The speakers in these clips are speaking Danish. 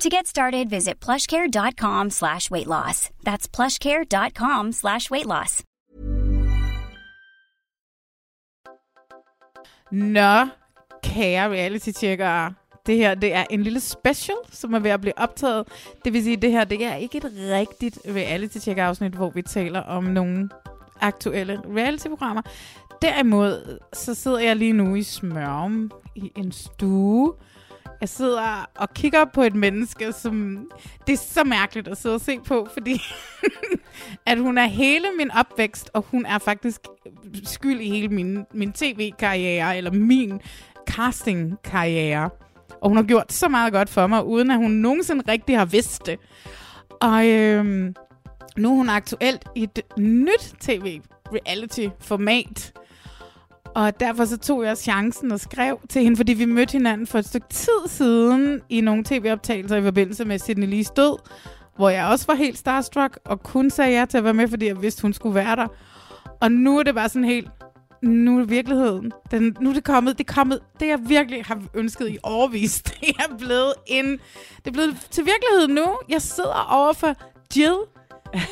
To get started, visit plushcare.com slash weight loss. That's plushcare.com slash weight loss. Nå, kære reality-tjekkere. Det her, det er en lille special, som er ved at blive optaget. Det vil sige, det her, det er ikke et rigtigt reality-check-afsnit, hvor vi taler om nogle aktuelle reality-programmer. Derimod, så sidder jeg lige nu i Smørum i en stue. Jeg sidder og kigger på et menneske, som... Det er så mærkeligt at sidde og se på, fordi at hun er hele min opvækst, og hun er faktisk skyld i hele min, min tv-karriere, eller min casting-karriere. Og hun har gjort så meget godt for mig, uden at hun nogensinde rigtig har vidst det. Og øhm, nu er hun aktuelt i et nyt tv-reality-format. Og derfor så tog jeg chancen og skrev til hende, fordi vi mødte hinanden for et stykke tid siden i nogle tv-optagelser i forbindelse med Sidney Lees død, hvor jeg også var helt starstruck og kun sagde ja til at være med, fordi jeg vidste, hun skulle være der. Og nu er det bare sådan helt, nu er virkeligheden. Den, nu er det kommet, det er kommet, det jeg virkelig har ønsket i årvis. det er blevet en, det er blevet til virkelighed nu. Jeg sidder over for Jill.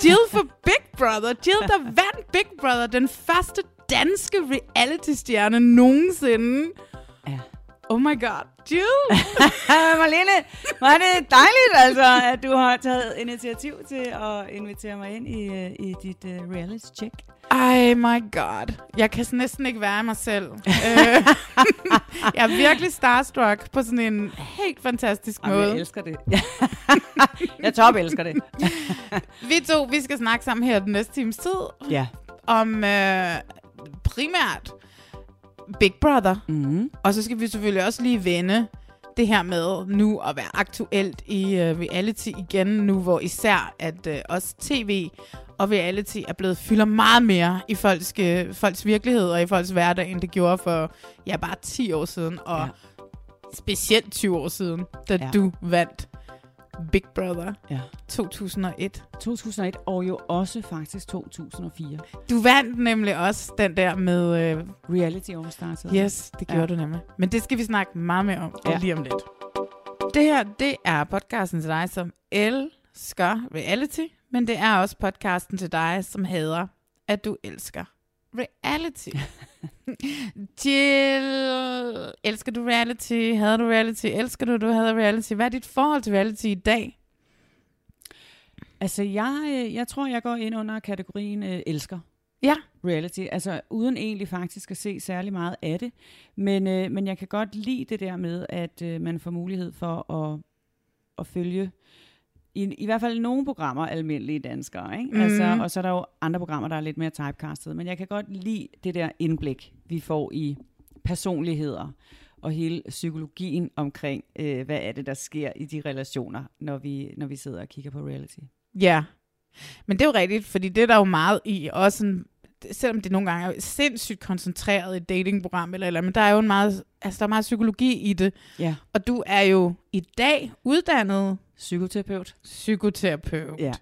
Jill for Big Brother. Jill, der vandt Big Brother, den første danske reality-stjerne nogensinde. Ja. Oh my god. Jill! Marlene, var det dejligt, altså, at du har taget initiativ til at invitere mig ind i, øh, i dit uh, reality check. Ej, my god. Jeg kan næsten ikke være mig selv. Øh, jeg er virkelig starstruck på sådan en helt fantastisk Jamen, måde. jeg elsker det. jeg top elsker det. Vi to, vi skal snakke sammen her den næste times tid Ja. om øh, primært Big Brother. Mm-hmm. Og så skal vi selvfølgelig også lige vende det her med nu at være aktuelt i uh, reality igen, nu hvor især at uh, også tv og reality er blevet fylder meget mere i folks, uh, folks virkelighed og i folks hverdag, end det gjorde for ja, bare 10 år siden, og Ja. specielt 20 år siden, da ja. du vandt Big Brother Ja. 2001. 2001 og jo også faktisk 2004. Du vandt nemlig også den der med... Uh, Reality All Stars. yes, det gjorde Ja. du nemlig. Men det skal vi snakke meget mere om Ja. ja. lige om lidt. Det her, det er podcasten til dig, som elsker reality, men det er også podcasten til dig, som hader, at du elsker reality. Jill, elsker du reality? Hader du reality? Elsker du, du hader reality? Hvad er dit forhold til reality i dag? Altså, jeg, øh, jeg tror, jeg går ind under kategorien øh, elsker Ja. reality. Altså, uden egentlig faktisk at se særlig meget af det. Men, øh, men jeg kan godt lide det der med, at øh, man får mulighed for at, at følge i, i hvert fald nogle programmer almindelige danskere. Ikke? Mm. Altså, og så er der jo andre programmer, der er lidt mere typecastet. Men jeg kan godt lide det der indblik, vi får i personligheder og hele psykologien omkring, øh, hvad er det, der sker i de relationer, når vi, når vi sidder og kigger på reality. Ja. Men det er jo rigtigt, fordi det er der jo meget i, også sådan, selvom det nogle gange er sindssygt koncentreret i et datingprogram, eller, eller, men der er jo en meget, altså der er meget psykologi i det. Ja. Og du er jo i dag uddannet Psykoterapeut. psykoterapeut. Ja.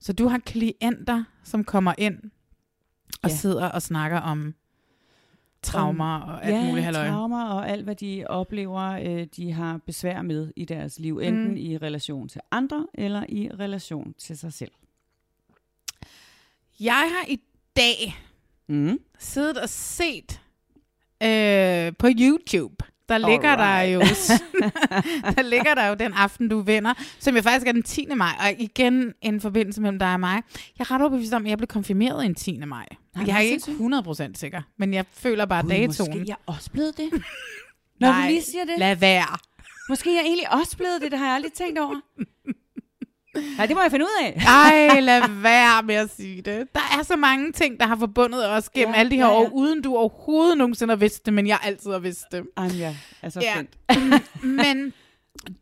Så du har klienter, som kommer ind og Ja. sidder og snakker om traumer og alt ja, muligt halløj. traumer og alt, hvad de oplever, øh, de har besvær med i deres liv. Enten Mm. i relation til andre, eller i relation til sig selv. Jeg har i dag Mm. siddet og set øh, på YouTube der ligger der Alright. jo der ligger der jo den aften, du vinder, som jo faktisk er den 10. maj. Og igen en forbindelse mellem dig og mig. Jeg er ret overbevist om, at jeg blev konfirmeret en 10. maj. Nej, jeg er ikke 100% sikker, men jeg føler bare Gud, datoen. Måske jeg også blevet det. Når Nej, du lige siger det. Lad være. Måske jeg egentlig også blevet det, det har jeg aldrig tænkt over. Nej, det må jeg finde ud af. Ej, lad være med at sige det. Der er så mange ting, der har forbundet os gennem Ja, ja, alle de her ja, ja, ja. år, uden du overhovedet nogensinde har vidst det, men jeg altid har vidst det. Anja, altså Ja. fint. Men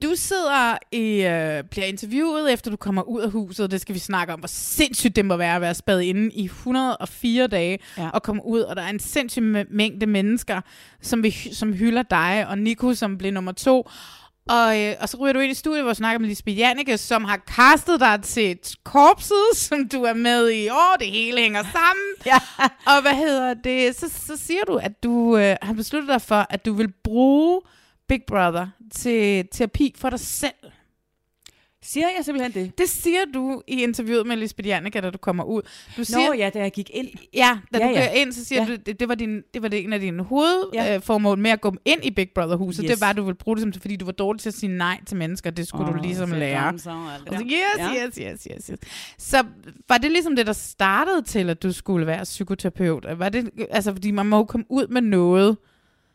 du sidder i, øh, bliver interviewet, efter du kommer ud af huset. Det skal vi snakke om, hvor sindssygt det må være at være spadet inde i 104 dage Ja. ja. og komme ud. Og der er en sindssyg mæ- mængde mennesker, som, vi, som hylder dig, og Nico, som blev nummer to. Og, øh, og så ryger du ind i studiet, hvor du snakker med Lisbeth Janneke, som har castet dig til et korpset, som du er med i. Åh, det hele hænger sammen. Ja. Og hvad hedder det? Så, så siger du, at du øh, har besluttet dig for, at du vil bruge Big Brother til terapi for dig selv. Siger jeg simpelthen det? Det siger du i interviewet med Lisbeth Janneke, da du kommer ud. Du siger, Nå ja, da jeg gik ind. Ja, da Ja, du ja. går ind, så siger Ja. du, det, det, var din, det var det en af dine Ja. hovedformål med at gå ind i Big Brother-huset. Yes. Det var, at du ville bruge det, som, fordi du var dårlig til at sige nej til mennesker. Det skulle oh, du ligesom lære. Så, yes, Ja. yes, yes, yes, yes. Så var det ligesom det, der startede til, at du skulle være psykoterapeut? Var det, altså, fordi man må jo komme ud med noget,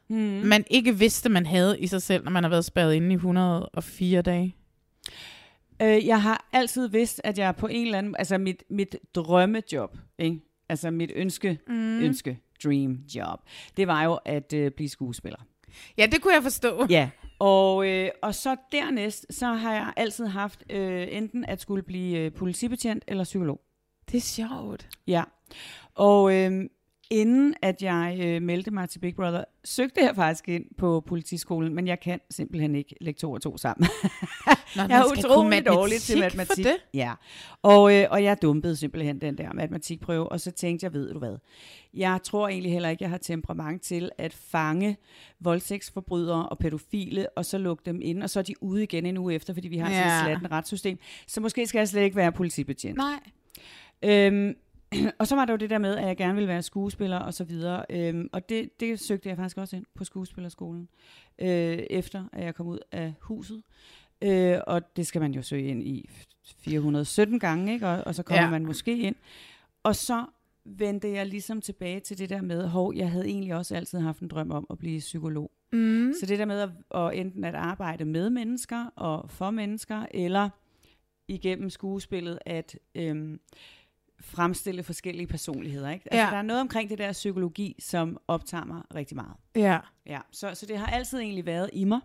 Mm. man ikke vidste, man havde i sig selv, når man har været spærret inde i 104 dage. Øh, jeg har altid vidst, at jeg på en eller anden... Altså mit, mit drømmejob, ikke? altså mit ønske, mm. ønske, dream job, det var jo at øh, blive skuespiller. Ja, det kunne jeg forstå. Ja, og, øh, og så dernæst, så har jeg altid haft øh, enten at skulle blive øh, politibetjent eller psykolog. Det er sjovt. Ja, og øh, inden at jeg øh, meldte mig til Big Brother, søgte jeg faktisk ind på politiskolen, men jeg kan simpelthen ikke lægge to og to sammen. Nå, jeg er utrolig dårlig til matematik. For det. Ja, og, øh, og jeg dumpede simpelthen den der matematikprøve, og så tænkte jeg, ved du hvad, jeg tror egentlig heller ikke, jeg har temperament til at fange voldtægtsforbrydere og pædofile, og så lukke dem ind, og så er de ude igen en uge efter, fordi vi har sådan Ja. et slatten retssystem. Så måske skal jeg slet ikke være politibetjent. Nej. Øhm, og så var der jo det der med, at jeg gerne ville være skuespiller og så videre. Øhm, og det, det søgte jeg faktisk også ind på skuespillerskolen, øh, efter at jeg kom ud af huset. Øh, og det skal man jo søge ind i 417 gange, ikke? Og, og så kommer ja. Man måske ind. Og så vendte jeg ligesom tilbage til det der med, hov, jeg havde egentlig også altid haft en drøm om at blive psykolog. Mm. Så det der med at, at enten at arbejde med mennesker og for mennesker, eller igennem skuespillet at øhm, fremstille forskellige personligheder. Ikke? Altså, Ja. Der er noget omkring det der psykologi, som optager mig rigtig meget. Ja. Ja, så, så det har altid egentlig været i mig.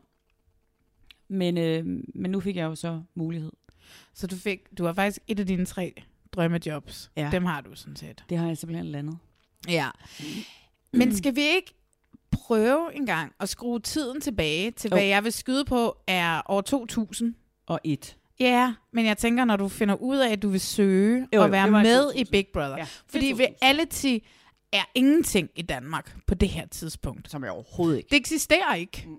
Men, øh, men nu fik jeg jo så mulighed. Så du fik, du har faktisk et af dine tre drømmejobs. Ja. Dem har du sådan set. Det har jeg simpelthen landet. Ja. Men skal vi ikke prøve en gang at skrue tiden tilbage til, hvad Jo. jeg vil skyde på, er år 2000? Og et. Ja, men jeg tænker, når du finder ud af, at du vil søge Jo, og jo, være i med 2000. i Big Brother. Ja, Fordi det 2000. reality er ingenting i Danmark på det her tidspunkt. Som jeg overhovedet ikke. Det eksisterer ikke. Mm.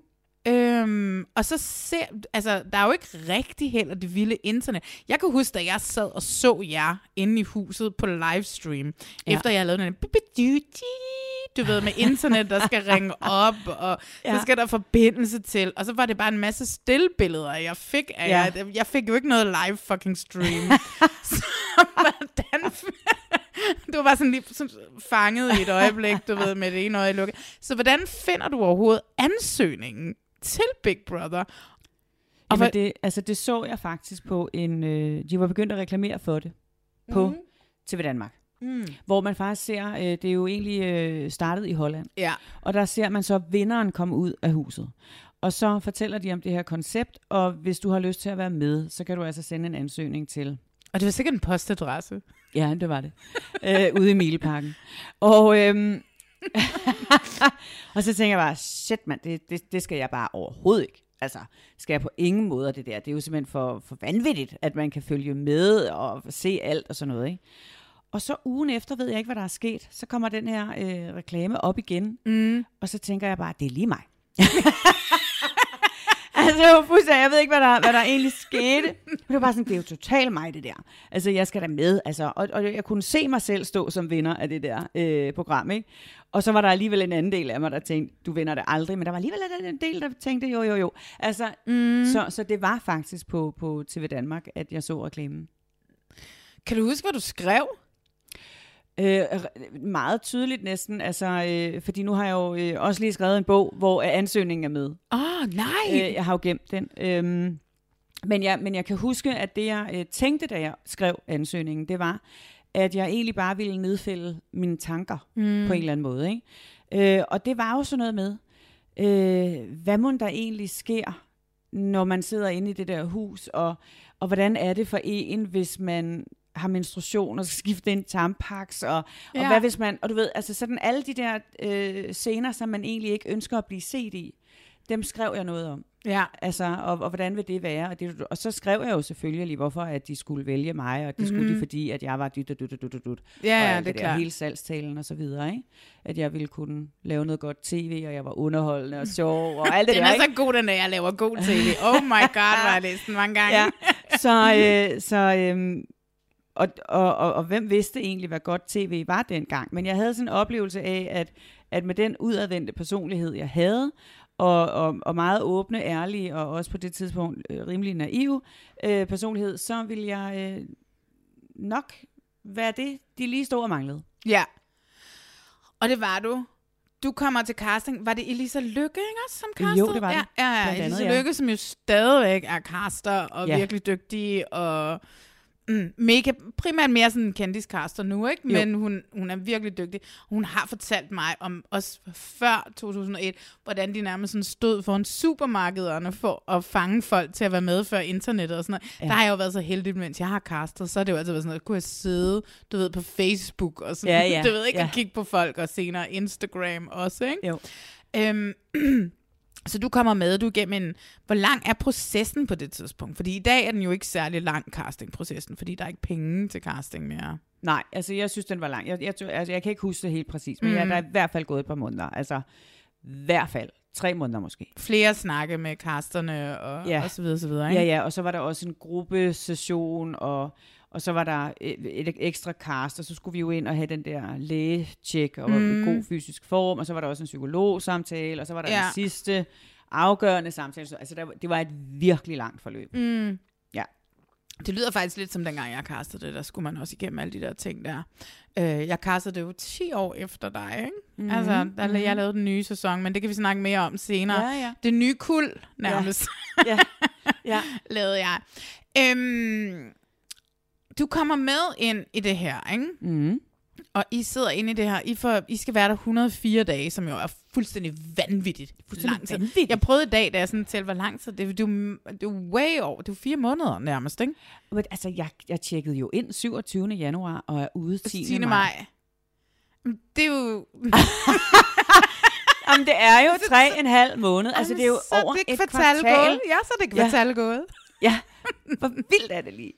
Øhm, og så ser, altså, der er jo ikke rigtig heller det vilde internet. Jeg kan huske, da jeg sad og så jer inde i huset på livestream, Ja. efter jeg lavede den du ved, med internet, der skal ringe op, og ja. Så skal der forbindelse til, og så var det bare en masse stillbilleder, jeg fik af Ja. ja. Jeg fik jo ikke noget live fucking stream. så hvordan... du var sådan lige sådan fanget i et øjeblik, du ved, med det ene øje lukket. Så hvordan finder du overhovedet ansøgningen til Big Brother? Og Jamen, det, altså, det så jeg faktisk på en... Øh, de var begyndt at reklamere for det på Mhm. TV Danmark. Mm. Hvor man faktisk ser, øh, det er jo egentlig øh, startet i Holland, Ja. og der ser man så vinderen komme ud af huset. Og så fortæller de om det her koncept, og hvis du har lyst til at være med, så kan du altså sende en ansøgning til... Og det var sikkert en postadresse. Ja, det var det. øh, ude i Mileparken. Og, øhm, og så tænker jeg bare, shit mand, det, det, det skal jeg bare overhovedet ikke. Altså, skal jeg på ingen måde det der. Det er jo simpelthen for, for vanvittigt, at man kan følge med og se alt og sådan noget, ikke? Og så ugen efter ved jeg ikke, hvad der er sket. Så kommer den her øh, reklame op igen, Mm. og så tænker jeg bare, det er lige mig. altså, var fuldstændig, jeg ved ikke, hvad der, hvad der egentlig skete. Men det var bare sådan, det er jo totalt mig, det der. Altså, jeg skal da med. Altså, og, og jeg kunne se mig selv stå som vinder af det der øh, program, ikke? Og så var der alligevel en anden del af mig, der tænkte, du vinder det aldrig. Men der var alligevel en del, der tænkte, jo, jo, jo. Altså, mm. så, så det var faktisk på, på TV Danmark, at jeg så reklamen. Kan du huske, hvad du skrev? Øh, meget tydeligt næsten, altså, øh, fordi nu har jeg jo øh, også lige skrevet en bog, hvor ansøgningen er med. Åh, oh, nej! Øh, jeg har jo gemt den. Øh, men, jeg, men jeg kan huske, at det jeg øh, tænkte, da jeg skrev ansøgningen, det var, at jeg egentlig bare ville nedfælde mine tanker mm. på en eller anden måde. Ikke? Øh, og det var jo sådan noget med, øh, hvad må der egentlig sker, når man sidder inde i det der hus, og, og hvordan er det for en, hvis man har menstruation og skal skifte en tampaks, og, ja. og hvad hvis man, og du ved, altså sådan alle de der øh, scener, som man egentlig ikke ønsker at blive set i, dem skrev jeg noget om. Ja. Altså, og, og hvordan vil det være? Og, det, og så skrev jeg jo selvfølgelig, hvorfor at de skulle vælge mig, og det mm-hmm. skulle de, mhm. fordi at jeg var dyt og dyt og dyt og dyt. Ja, det er klart. Hele salgstalen og så videre, ikke? At jeg ville kunne lave noget godt tv, og jeg var underholdende og sjov, og alt det den der, er ikke? så god, den er, jeg laver god tv. Oh my god, jeg læst den mange gange. ja. Så, øh, så øh, og, og, og, og hvem vidste egentlig, hvad godt tv var dengang? Men jeg havde sådan en oplevelse af, at, at med den udadvendte personlighed, jeg havde, og, og, og meget åbne, ærlige, og også på det tidspunkt øh, rimelig naiv øh, personlighed, så ville jeg øh, nok være det, de lige stod og manglede. Ja. Og det var du. Du kommer til casting. Var det Elisa Lykke, ikke også, som castede? Jo, det var det. Ja, ja, ja. Elisa ja. Lykke, som jo stadigvæk er caster og ja. virkelig dygtig og Mm, mega, primært mere sådan en kendiscaster nu, ikke? Men hun, hun er virkelig dygtig. Hun har fortalt mig om, også før 2001, hvordan de nærmest sådan stod foran supermarkederne for at fange folk til at være med før internettet og sådan noget. Ja. Der har jeg jo været så heldig, mens jeg har castet, så er det jo altid været sådan noget, kunne jeg sidde, du ved, på Facebook og sådan, ja, ja. du ved ikke, ja. at kigge på folk og senere Instagram også, ikke? Jo. Øhm, Så du kommer med, du er igennem en... Hvor lang er processen på det tidspunkt? Fordi i dag er den jo ikke særlig lang, castingprocessen, fordi der er ikke penge til casting mere. Nej, altså jeg synes, den var lang. Jeg, jeg, altså, jeg kan ikke huske det helt præcis, men mm. jeg, der er i hvert fald gået et par måneder. Altså, i hvert fald tre måneder måske. Flere snakke med casterne og, ja. og så videre, så videre. Ikke? Ja, ja, og så var der også en gruppesession, og, og så var der et, et ekstra cast, og så skulle vi jo ind og have den der lægetjek og mm. god fysisk form, og så var der også en psykologsamtale, og så var der ja. den sidste afgørende samtale. Altså, der, det var et virkelig langt forløb. Mm. Ja. Det lyder faktisk lidt som dengang, jeg kastede det. Der skulle man også igennem alle de der ting der. Øh, jeg kastede det jo 10 år efter dig, ikke? Mm-hmm. Altså, der, mm-hmm. jeg lavede den nye sæson, men det kan vi snakke mere om senere. Ja, ja. Det nye kul, nærmest. Ja. ja. ja. lavede jeg. Øhm, du kommer med ind i det her, ikke? Mm. Og I sidder inde i det her. I, får, I skal være der 104 dage, som jo er fuldstændig vanvittigt. Fuldstændig lang tid. vanvittigt. Jeg prøvede i dag, da jeg sådan talte, hvor lang tid. Det, det, det, er way over. Det er fire måneder nærmest, ikke? Men, altså, jeg, jeg tjekkede jo ind 27. januar og er ude 10. 10. maj. Det er jo... Jamen, det er jo tre en halv måned. Altså, det er jo over det et kvartal. kvartal. Ja, så er det kvartal ja. gået. Ja, hvor vildt er det lige.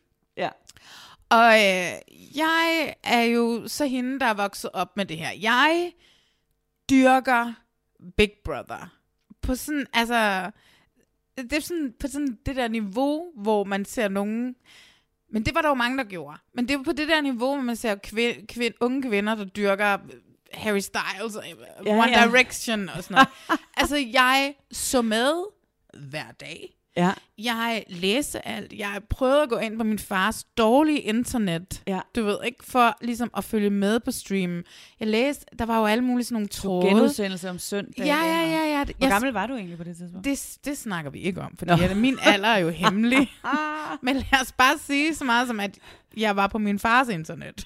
Og øh, jeg er jo så hende, der er vokset op med det her. Jeg dyrker Big Brother. På sådan, altså, det er sådan, på sådan det der niveau, hvor man ser nogen... Men det var der jo mange, der gjorde. Men det er på det der niveau, hvor man ser kvind, kvind, unge kvinder, der dyrker Harry Styles og ja, One ja. Direction og sådan noget. altså, jeg så med hver dag. Ja. Jeg læste alt. Jeg prøvede at gå ind på min fars dårlige internet. Ja. Du ved ikke, for ligesom at følge med på streamen. Jeg læste, der var jo alle mulige sådan nogle tråde. Genudsendelse om søndag. Ja, ja, ja. ja. Hvor gammel var du egentlig på det tidspunkt? Det, det snakker vi ikke om, fordi no. min alder er jo hemmelig. Men lad os bare sige så meget som, at jeg var på min fars internet.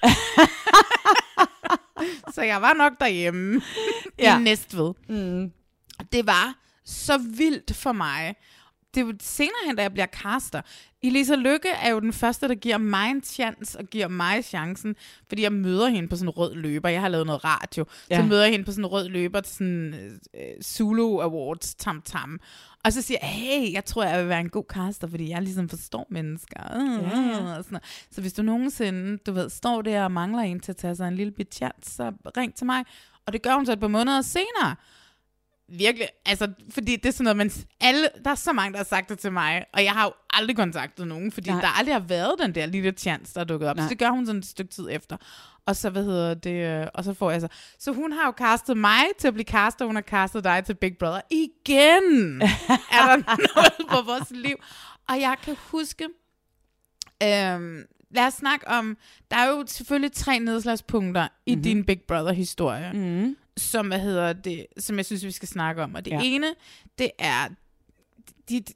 så jeg var nok derhjemme ja. i Næstved. Mm. Det var så vildt for mig, det er jo senere hen, da jeg bliver caster. Elisa Lykke er jo den første, der giver mig en chance og giver mig chancen, fordi jeg møder hende på sådan en rød løber. Jeg har lavet noget radio, ja. så møder jeg hende på sådan en rød løber til sådan uh, Zulu Awards tam tam. Og så siger jeg, hey, jeg tror, jeg vil være en god caster, fordi jeg ligesom forstår mennesker. Uh, ja, ja. Og sådan Så hvis du nogensinde, du ved, står der og mangler en til at tage sig en lille bit chance, så ring til mig. Og det gør hun så et par måneder senere. Virkelig, altså, fordi det er sådan noget, man, alle, der er så mange, der har sagt det til mig, og jeg har jo aldrig kontaktet nogen, fordi Nej. Der aldrig har været den der lille chance, der er dukket op. Nej. Så det gør hun sådan et stykke tid efter. Og så, hvad hedder det, øh, og så får jeg så, så hun har jo castet mig til at blive castet, og hun har castet dig til Big Brother. Igen er der noget på vores liv. Og jeg kan huske, øhm, lad os snakke om, der er jo selvfølgelig tre nedslagspunkter i mm-hmm. din Big Brother-historie Mm. Som, hvad hedder det, som jeg synes, vi skal snakke om. Og det Ja. ene, det er dit,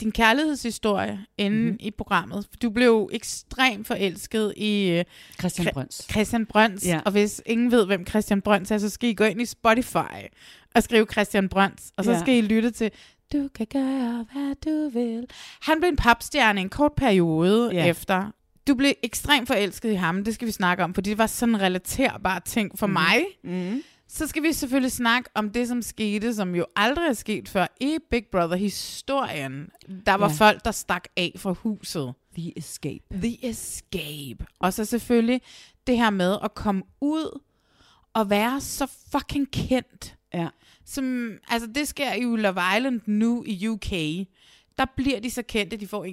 din kærlighedshistorie inde Mhm. mm-hmm. i programmet. Du blev ekstremt forelsket i øh, Christian Brøns. Christian Brøns. Ja. Og hvis ingen ved, hvem Christian Brøns er, så skal I gå ind i Spotify og skrive Christian Brøns. Og så Ja. skal I lytte til, du kan gøre, hvad du vil. Han blev en papstjerne en kort periode ja. efter. Du blev ekstremt forelsket i ham, det skal vi snakke om, fordi det var sådan en relaterbar ting for mm-hmm. mig. Mm. Så skal vi selvfølgelig snakke om det, som skete, som jo aldrig er sket før i Big Brother-historien. Der var Ja. folk, der stak af fra huset. The Escape. The Escape. Og så selvfølgelig det her med at komme ud og være så fucking kendt. Ja. Som, altså det sker i Love Island nu i UK. Der bliver de så kendte, de får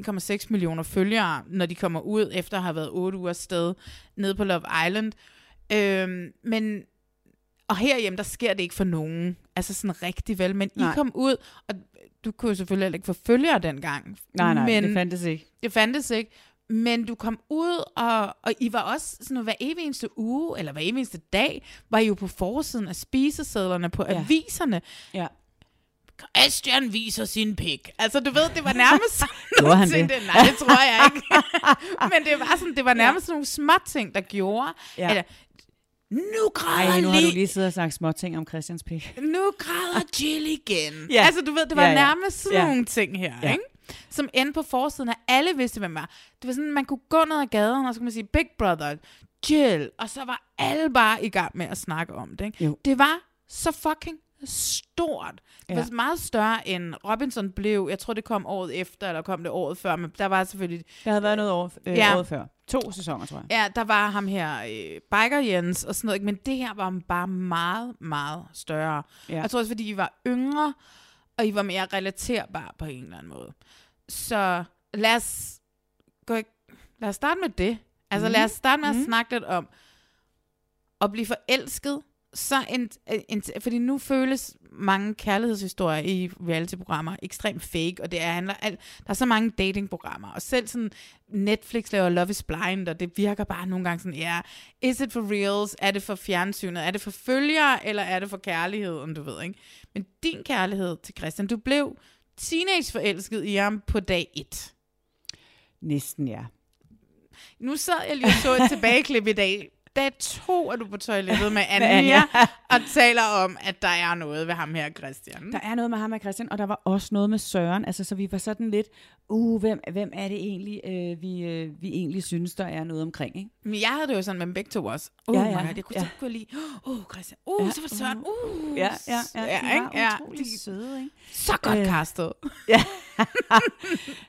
1,6 millioner følgere, når de kommer ud efter at have været 8 uger sted nede på Love Island. Øhm, men og herhjemme, der sker det ikke for nogen. Altså sådan rigtig vel. Men Nej. I kom ud, og du kunne jo selvfølgelig ikke få følgere dengang. Nej, nej, men, det fandtes ikke. det fandtes ikke. Men du kom ud, og, og I var også sådan, hver evig eneste uge, eller hver evig eneste dag, var I jo på forsiden af spisesedlerne på Ja. ja. aviserne. Ja. Christian viser sin pik. Altså, du ved, det var nærmest sådan han ting, det? Nej, det tror jeg ikke. Men det var, sådan, det var nærmest sådan nogle små ting, der gjorde, Ja. ja. Nu græder Ej, nu har du lige, siddet og sagt små ting om Christians pik. nu græder Jill igen. Ja. Altså, du ved, det var Ja, ja, nærmest sådan Ja. nogle ting her, ja. ikke? Som endte på forsiden, og alle vidste, hvem var. Det var sådan, man kunne gå ned ad gaden, og så kunne man sige, Big Brother, Jill, og så var alle bare i gang med at snakke om det. Ikke? Jo. Det var så fucking stort. Det Ja. var meget større end Robinson blev. Jeg tror, det kom året efter, eller kom det året før, men der var selvfølgelig Der havde været noget år, øh, Ja. året før. To sæsoner, tror jeg. Ja, der var ham her, øh, Biker Jens og sådan noget, ikke? men det her var bare meget, meget større. Ja. Jeg tror også, fordi I var yngre, og I var mere relaterbare på en eller anden måde. Så lad os, gå, lad os starte med det. Altså mm. lad os starte med at Mhm. snakke lidt om at blive forelsket, så en, en, fordi nu føles mange kærlighedshistorier i reality-programmer ekstremt fake, og det er, handler, alt, der er så mange datingprogrammer, og selv sådan Netflix laver Love is Blind, og det virker bare nogle gange sådan, ja, is it for reals? Er det for fjernsynet? Er det for følgere, eller er det for kærligheden, du ved, ikke? Men din kærlighed til Christian, du blev teenage-forelsket i ham på dag 1. Næsten, ja. Nu sad jeg lige og så et tilbageklip i dag. Dag to er du på toilettet med Anja, Anja. og taler om, at der er noget ved ham her, Christian. Der er noget med ham og Christian, og der var også noget med Søren. Altså, så vi var sådan lidt, uh, hvem, hvem er det egentlig, øh, vi, øh, vi egentlig synes, der er noget omkring, ikke? Men jeg havde det jo sådan med begge to også. Oh Ja, ja, ja, ja, jeg kunne ja. jeg lige, oh Christian, uh, Ja, ja, så var Søren, uh. Ja, ja, ja. ja, de var ikke? ja utrolig de, søde, ikke? så godt Øh. castet.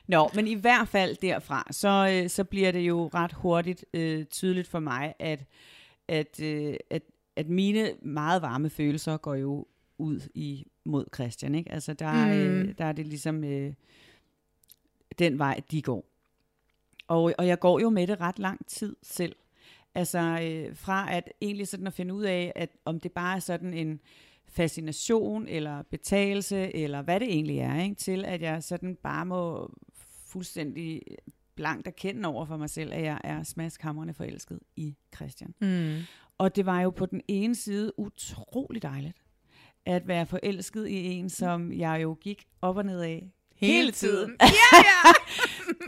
Nå, men i hvert fald derfra, så, øh, så bliver det jo ret hurtigt øh, tydeligt for mig, at, at, øh, at, at mine meget varme følelser går jo ud i mod Christian. Ikke? Altså, der, mm. øh, Mm. der er det ligesom øh, den vej, de går. Og, og jeg går jo med det ret lang tid selv. Altså øh, fra at egentlig sådan at finde ud af, at om det bare er sådan en fascination eller betalelse, eller hvad det egentlig er, ikke? til at jeg sådan bare må fuldstændig blankt erkende over for mig selv, at jeg er smaskhamrende forelsket i Christian. Mm. Og det var jo på den ene side utrolig dejligt, at være forelsket i en, som jeg jo gik op og ned af hele tiden. Ja, ja.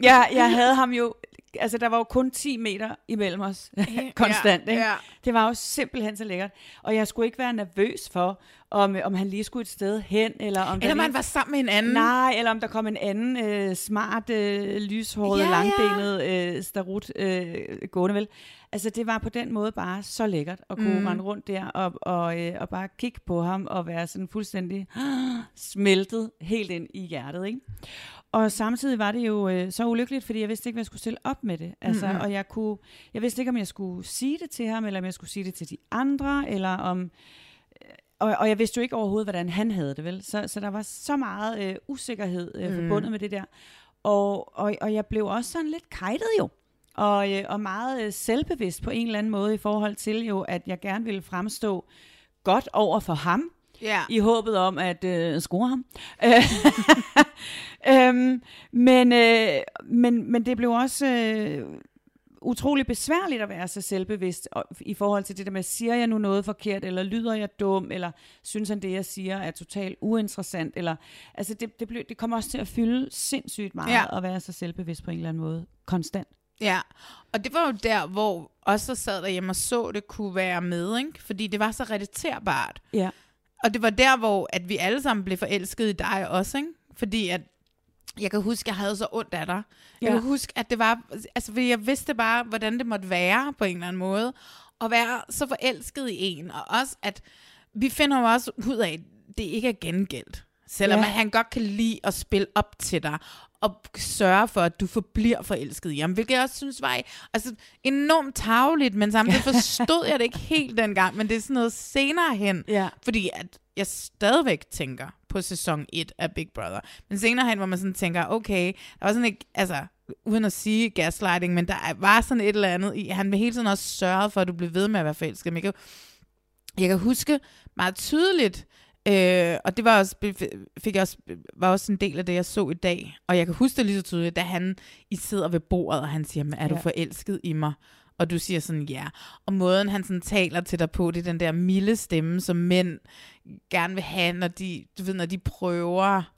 jeg, jeg havde ham jo, altså der var jo kun 10 meter imellem os, konstant, ja, ikke? Ja. Det var jo simpelthen så lækkert. Og jeg skulle ikke være nervøs for, om, om han lige skulle et sted hen, eller om der Eller lige... man var sammen med en anden. Nej, eller om der kom en anden øh, smart, øh, lyshåret, Ja, langbenet øh, starut øh, gående vel. Altså det var på den måde bare så lækkert at kunne mm. Mm. rende rundt der og, og, øh, og bare kigge på ham og være sådan fuldstændig smeltet helt ind i hjertet, ikke? Og samtidig var det jo øh, så ulykkeligt, fordi jeg vidste ikke, hvad jeg skulle stille op med det. Altså, Mhm. Og jeg, kunne, jeg vidste ikke, om jeg skulle sige det til ham, eller om jeg skulle sige det til de andre, eller om, og, og jeg vidste jo ikke overhovedet, hvordan han havde det, vel? Så, så der var så meget øh, usikkerhed øh, Mm. forbundet med det der. Og, og, og jeg blev også sådan lidt kajtet jo. Og, øh, og meget øh, selvbevidst på en eller anden måde i forhold til jo, at jeg gerne ville fremstå godt over for ham, Ja. i håbet om at øh, score ham. øhm, men, øh, men, men det blev også øh, utrolig besværligt at være så selvbevidst i forhold til det der med, siger jeg nu noget forkert, eller lyder jeg dum, eller synes han det, jeg siger, er totalt uinteressant, eller altså det, det, blev, det kommer også til at fylde sindssygt meget Ja. at være så selvbevidst på en eller anden måde, konstant. Ja, og det var jo der, hvor der sad derhjemme og så det, kunne være med, ikke? Fordi det var så relaterbart. Ja. Og det var der, hvor at vi alle sammen blev forelsket i dig også, ikke? Fordi at jeg kan huske, at jeg havde så ondt af dig. Jeg Ja. kan huske, at det var... Altså, fordi jeg vidste bare, hvordan det måtte være på en eller anden måde. At være så forelsket i en. Og også, at vi finder jo også ud af, at det ikke er gengældt. Selvom ja. han godt kan lide at spille op til dig. Og sørge for, at du forbliver forelsket i ham. Hvilket jeg også synes var altså, enormt tavligt, men samtidig forstod jeg det ikke helt dengang. Men det er sådan noget senere hen. Ja. Fordi at jeg stadigvæk tænker på sæson 1 af Big Brother. Men senere hen, hvor man sådan tænker, okay, der var sådan ikke, altså, uden at sige gaslighting, men der er- var sådan et eller andet i, han vil hele tiden også sørge for, at du bliver ved med at være forelsket. Men jeg kan, jeg kan huske meget tydeligt, øh, og det var også, fik jeg også, var også en del af det, jeg så i dag. Og jeg kan huske det lige så tydeligt, da han I sidder ved bordet, og han siger, "Men er du Ja. forelsket i mig? Og du siger sådan, ja. Og måden, han sådan taler til dig på, det er den der milde stemme, som mænd gerne vil have, når de, du ved, når de prøver.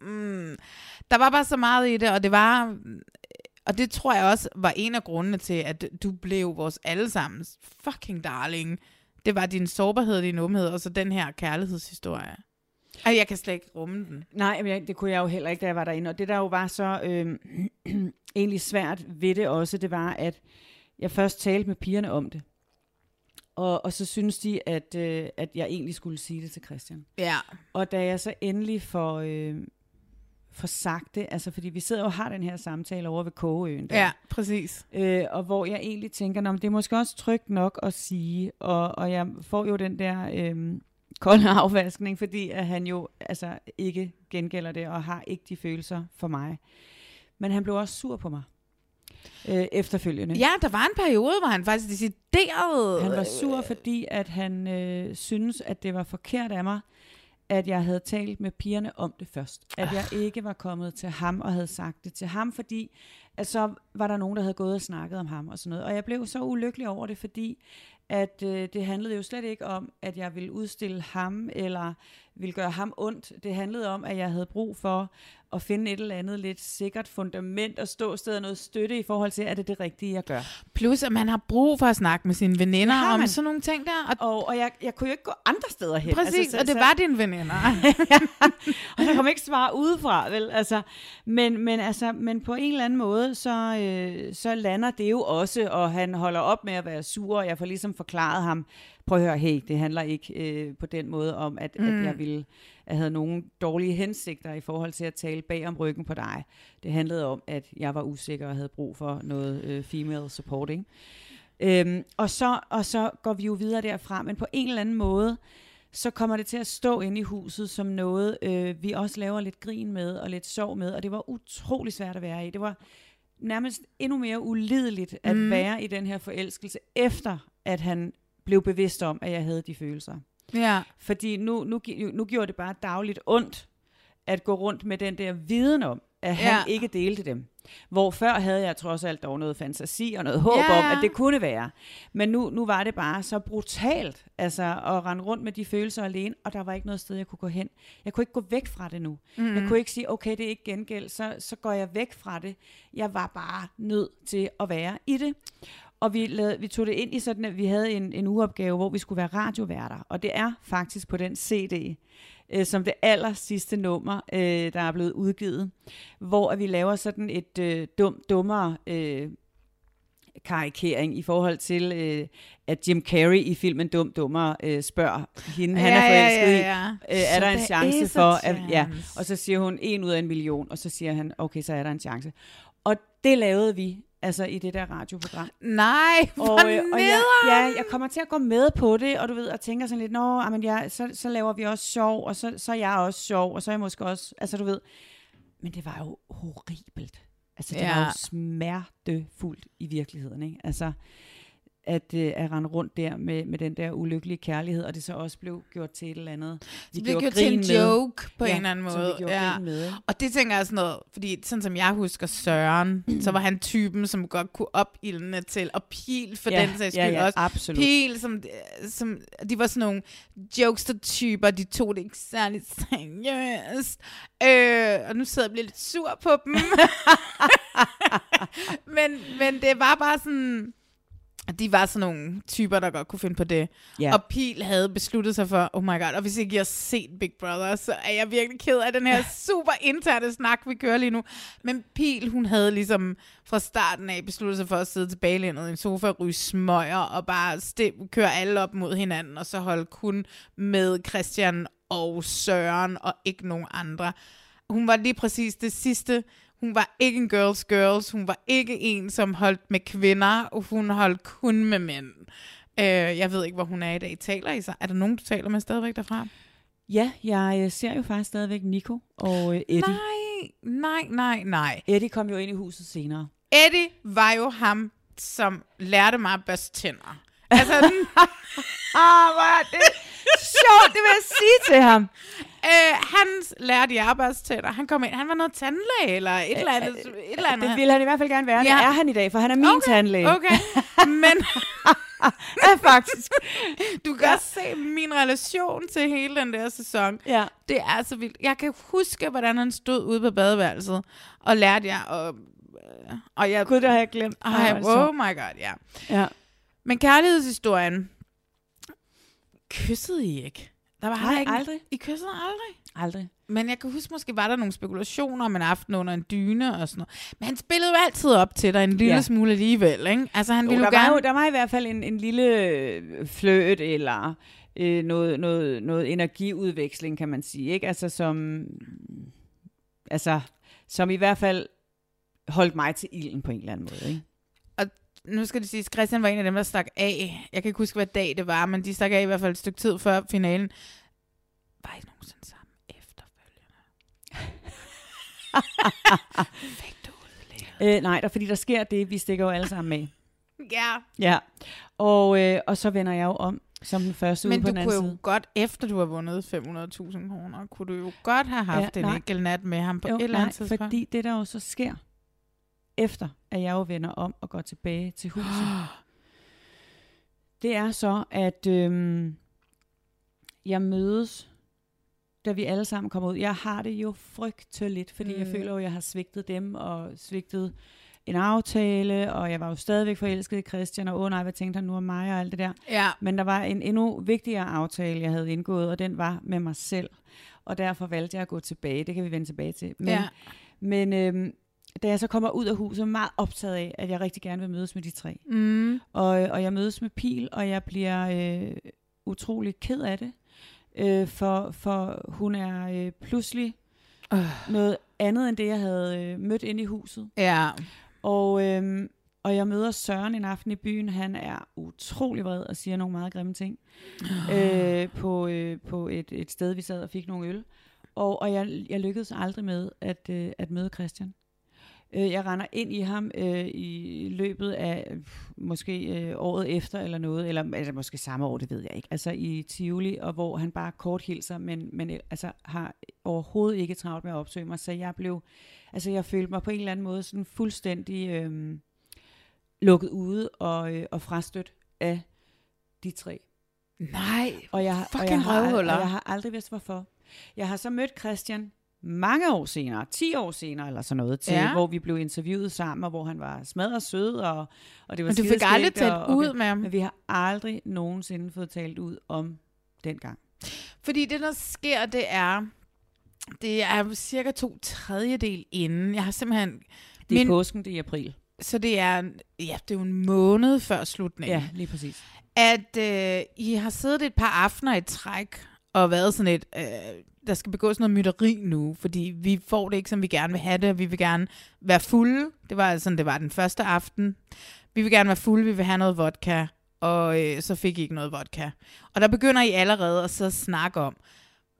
Mm. Der var bare så meget i det, og det var... Og det tror jeg også var en af grundene til, at du blev vores allesammens fucking darling. Det var din sårbarhed, din åbenhed, og så den her kærlighedshistorie. Ej, jeg kan slet ikke rumme den. Nej, men det kunne jeg jo heller ikke, da jeg var derinde. Og det, der jo var så øh, egentlig svært ved det også, det var, at jeg først talte med pigerne om det. Og, og så synes de, at, øh, at jeg egentlig skulle sige det til Christian. Ja. Og da jeg så endelig får, øh, får sagt det, altså fordi vi sidder og har den her samtale over ved Kogeøen. der. Ja, præcis. Øh, og hvor jeg egentlig tænker, "Nå, men det er måske også trygt nok at sige, og, og jeg får jo den der øh, kolde afvaskning, fordi at han jo altså ikke gengælder det, og har ikke de følelser for mig. Men han blev også sur på mig øh, efterfølgende. Ja, der var en periode, hvor han faktisk decideret... Han var sur, fordi at han øh, synes, at det var forkert af mig, at jeg havde talt med pigerne om det først. At jeg ikke var kommet til ham og havde sagt det til ham, fordi at så var der nogen, der havde gået og snakket om ham og sådan noget. Og jeg blev så ulykkelig over det, fordi at øh, det handlede jo slet ikke om, at jeg ville udstille ham eller ville gøre ham ondt. Det handlede om, at jeg havde brug for at finde et eller andet lidt sikkert fundament og stå sted og noget støtte i forhold til, at det er det rigtige, jeg gør. Plus, at man har brug for at snakke med sine veninder har om sådan nogle ting der. Og Og, og jeg, jeg kunne jo ikke gå andre steder hen. Præcis, altså, og det var dine veninder. og der kom ikke svar udefra, vel? Altså, men, men, altså, men på en eller anden måde, så, øh, så lander det jo også, og han holder op med at være sur, og jeg får ligesom forklaret ham, prøv at høre, hey, det handler ikke øh, på den måde om, at, mm. at jeg ville jeg havde nogle dårlige hensigter i forhold til at tale bag om ryggen på dig. Det handlede om, at jeg var usikker og havde brug for noget øh, female support, ikke? Øhm, og, så, og så går vi jo videre derfra, men på en eller anden måde, så kommer det til at stå inde i huset som noget, øh, vi også laver lidt grin med og lidt sjov med, og det var utrolig svært at være i. Det var nærmest endnu mere ulideligt at mm. være i den her forelskelse, efter at han blev bevidst om, at jeg havde de følelser. ja. Fordi nu, nu, nu gjorde det bare dagligt ondt at gå rundt med den der viden om, at han Ja. ikke delte dem. Hvor før havde jeg trods alt dog noget fantasi og noget håb Ja, om, at det kunne være. Men nu, nu var det bare så brutalt, altså at rende rundt med de følelser alene, og der var ikke noget sted, jeg kunne gå hen. Jeg kunne ikke gå væk fra det nu. Mm. Jeg kunne ikke sige, okay, det er ikke gengæld, så, så går jeg væk fra det. Jeg var bare nødt til at være i det. Og vi, lavede, vi tog det ind i sådan, at vi havde en, en ugeopgave, hvor vi skulle være radioværter. Og det er faktisk på den CD, øh, som det aller sidste nummer, øh, der er blevet udgivet, hvor vi laver sådan et øh, dum, dummere øh, karikering i forhold til, øh, at Jim Carrey i filmen Dum Dummer øh, spørger hende, han er forelsket i, Øh, er der en chance for, at, ja, og så siger hun en ud af en million, og så siger han, okay, så er der en chance. Og det lavede vi altså i det der radioprogram. Nej, Og, øh, og jeg, ja, jeg kommer til at gå med på det, og du ved, og tænker sådan lidt, nå, men jeg, så, så laver vi også sjov, og så, så er jeg også sjov, og så er jeg måske også, altså du ved, men det var jo horribelt. Altså det ja. var Ja. jo smertefuldt i virkeligheden, ikke? Altså, at, øh, at rende rundt der med, med den der ulykkelige kærlighed, og det så også blev gjort til et eller andet. det blev gjort til en med. joke på Ja, en eller anden vi måde. Ja. med, ikke? Og det tænker jeg sådan noget, fordi sådan som jeg husker Søren, så var han typen, som godt kunne opildne til, og Pil for Ja, den sags ja, skyld ja, også. absolut. Pil, som, som, de var sådan nogle jokester-typer, de tog det ikke særlig seriøst. Øh, og nu sidder jeg og bliver lidt sur på dem. men, men det var bare sådan, de var sådan nogle typer, der godt kunne finde på det. Ja. Og Pil havde besluttet sig for, oh my god, og hvis ikke I har set Big Brother, så er jeg virkelig ked af den her super interne snak, vi kører lige nu. Men Pil, hun havde ligesom fra starten af besluttet sig for at sidde tilbagelænet i en sofa, ryge smøger og bare stem, køre alle op mod hinanden, og så holde kun med Christian og Søren og ikke nogen andre. Hun var lige præcis det sidste. Hun var ikke en girls girls. Hun var ikke en, som holdt med kvinder. og Hun holdt kun med mænd. Øh, jeg ved ikke, hvor hun er i dag. Taler I så? Er der nogen, du taler med stadigvæk derfra? Ja, jeg øh, ser jo faktisk stadigvæk Nico og øh, Eddie. Nej, nej, nej, nej. Eddie kom jo ind i huset senere. Eddie var jo ham, som lærte mig at børste tænder. Altså, den, Ah, hvor er det sjovt, det vil jeg sige til ham. øh, han lærte jeg at børste tænder. Han kom ind, han var noget tandlæge, eller et eller andet. Et eller andet. Det vil han i hvert fald gerne være. Det Ja. er han i dag, for han er min okay, tandlæge. Okay, men Ja, faktisk. du kan ja. se min relation til hele den der sæson. Ja. Det er så vildt. Jeg kan huske, hvordan han stod ude på badeværelset, og lærte jer, og, øh, og jeg... Gud, det har jeg glemt. Ej, det oh my god, ja. Ja. Men kærlighedshistorien, kyssede I ikke? Der var Nej, ikke, aldrig. I kyssede aldrig? Aldrig. Men jeg kan huske, måske var der nogle spekulationer om en aften under en dyne og sådan noget. Men han spillede jo altid op til dig en lille Ja. smule alligevel, ikke? Altså, han Jo, ville der, jo var gerne... jo, der var i hvert fald en, en lille øh, fløt eller øh, noget, noget, noget energiudveksling, kan man sige. Ikke? Altså, som, altså, som i hvert fald holdt mig til ilden på en eller anden måde. Ikke? Nu skal det siges, Christian var en af dem, der stak af. Jeg kan ikke huske, hvad dag det var, men de stak af i hvert fald et stykke tid før finalen. Var I nogensinde sammen efterfølgende? Fik du? Øh, nej, der, fordi der sker det, vi stikker jo alle sammen med. Ja, Ja, og, øh, og så vender jeg jo om som den første men ude på du den kunne anden jo side. godt, efter du har vundet 500.000 kroner, kunne du jo godt have haft Ja, en nej. enkelt nat med ham på Jo, et eller nej, andet tidspunkt. fordi det der jo så sker, efter at jeg jo vender om og går tilbage til huset, det er så, at øhm, jeg mødes, da vi alle sammen kommer ud. Jeg har det jo frygteligt, fordi mm. jeg føler jo, at jeg har svigtet dem og svigtet en aftale, og jeg var jo stadigvæk forelsket i Christian, og åh nej, hvad tænkte han nu om mig og alt det der. Ja, Men der var en endnu vigtigere aftale, jeg havde indgået, og den var med mig selv. Og derfor valgte jeg at gå tilbage. Det kan vi vende tilbage til. Men, ja. men øhm, da jeg så kommer ud af huset, er meget optaget af, at jeg rigtig gerne vil mødes med de tre. Mm. Og, og jeg mødes med Pil, og jeg bliver øh, utrolig ked af det. Øh, for, for hun er øh, pludselig Øh. noget andet, end det, jeg havde øh, mødt inde i huset. Ja. Og, øhm, og jeg møder Søren en aften i byen. Han er utrolig vred og siger nogle meget grimme ting. øh, på øh, på et, et sted, vi sad og fik nogle øl. Og, og jeg, jeg lykkedes aldrig med at, øh, at møde Christian. Øh, jeg render ind i ham øh, i løbet af måske øh, året efter eller noget, eller altså, måske samme år, det ved jeg ikke. Altså i Tivoli, og hvor han bare kort hilser, men, men øh, altså, har overhovedet ikke travlt med at opsøge mig. Så jeg blev, altså jeg følte mig på en eller anden måde sådan fuldstændig øh, lukket ude og, øh, og frastødt af de tre. Nej, Og jeg, og Fucking jeg, har, og jeg har aldrig vidst hvorfor. Jeg har så mødt Christian mange år senere, 10 år senere eller sådan noget, til, Ja. hvor vi blev interviewet sammen, og hvor han var smadret sød, og, og det var men du fik aldrig talt og, og, ud med ham. Men vi har aldrig nogensinde fået talt ud om den gang. Fordi det, der sker, det er, det er cirka to tredjedel inden. Jeg har simpelthen, Det er Min... påsken, det er i april. så det er, ja, det er jo en måned før slutningen. Ja, lige præcis. At øh, I har siddet et par aftener i træk, og været sådan et, øh, der skal begås noget mytteri nu, fordi vi får det ikke, som vi gerne vil have det, og vi vil gerne være fulde. Det var sådan, det var den første aften. Vi vil gerne være fulde, vi vil have noget vodka, og øh, så fik I ikke noget vodka. Og der begynder I allerede at så snakke om,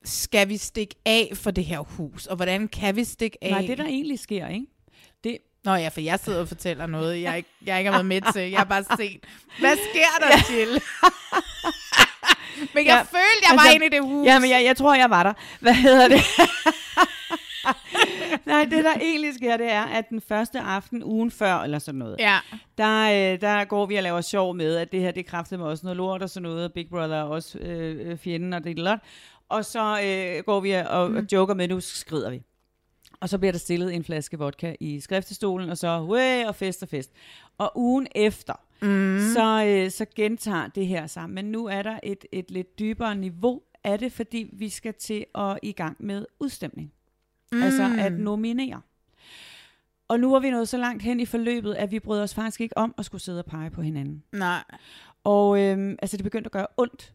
skal vi stikke af for det her hus, og hvordan kan vi stikke af? Nej, det der egentlig sker, ikke? Det, Nå ja, for jeg sidder og fortæller noget, jeg ikke, jeg ikke har været med til. Jeg har bare set, hvad sker der til? men jeg Ja, følte, jeg var altså, inde i det hus. Ja, men jeg, jeg tror, jeg var der. Hvad hedder det? Nej, det der egentlig sker, det er, at den første aften ugen før, eller sådan noget, Ja. der, øh, der går vi og laver sjov med, at det her, det kræftede mig også noget lort og sådan noget, og Big Brother er også øh, øh, fjenden og det er lot. Og så øh, går vi og, og joker med, nu skrider vi. Og så bliver der stillet en flaske vodka i skriftestolen, og så way, og fest og fest. Og ugen efter, mm. så, øh, så gentager det her sammen. Men nu er der et, et lidt dybere niveau af det, fordi vi skal til at i gang med udstemning. Mm. Altså at nominere. Og nu er vi nået så langt hen i forløbet, at vi bryder os faktisk ikke om at skulle sidde og pege på hinanden. Nej. Og øhm, altså, det begyndte at gøre ondt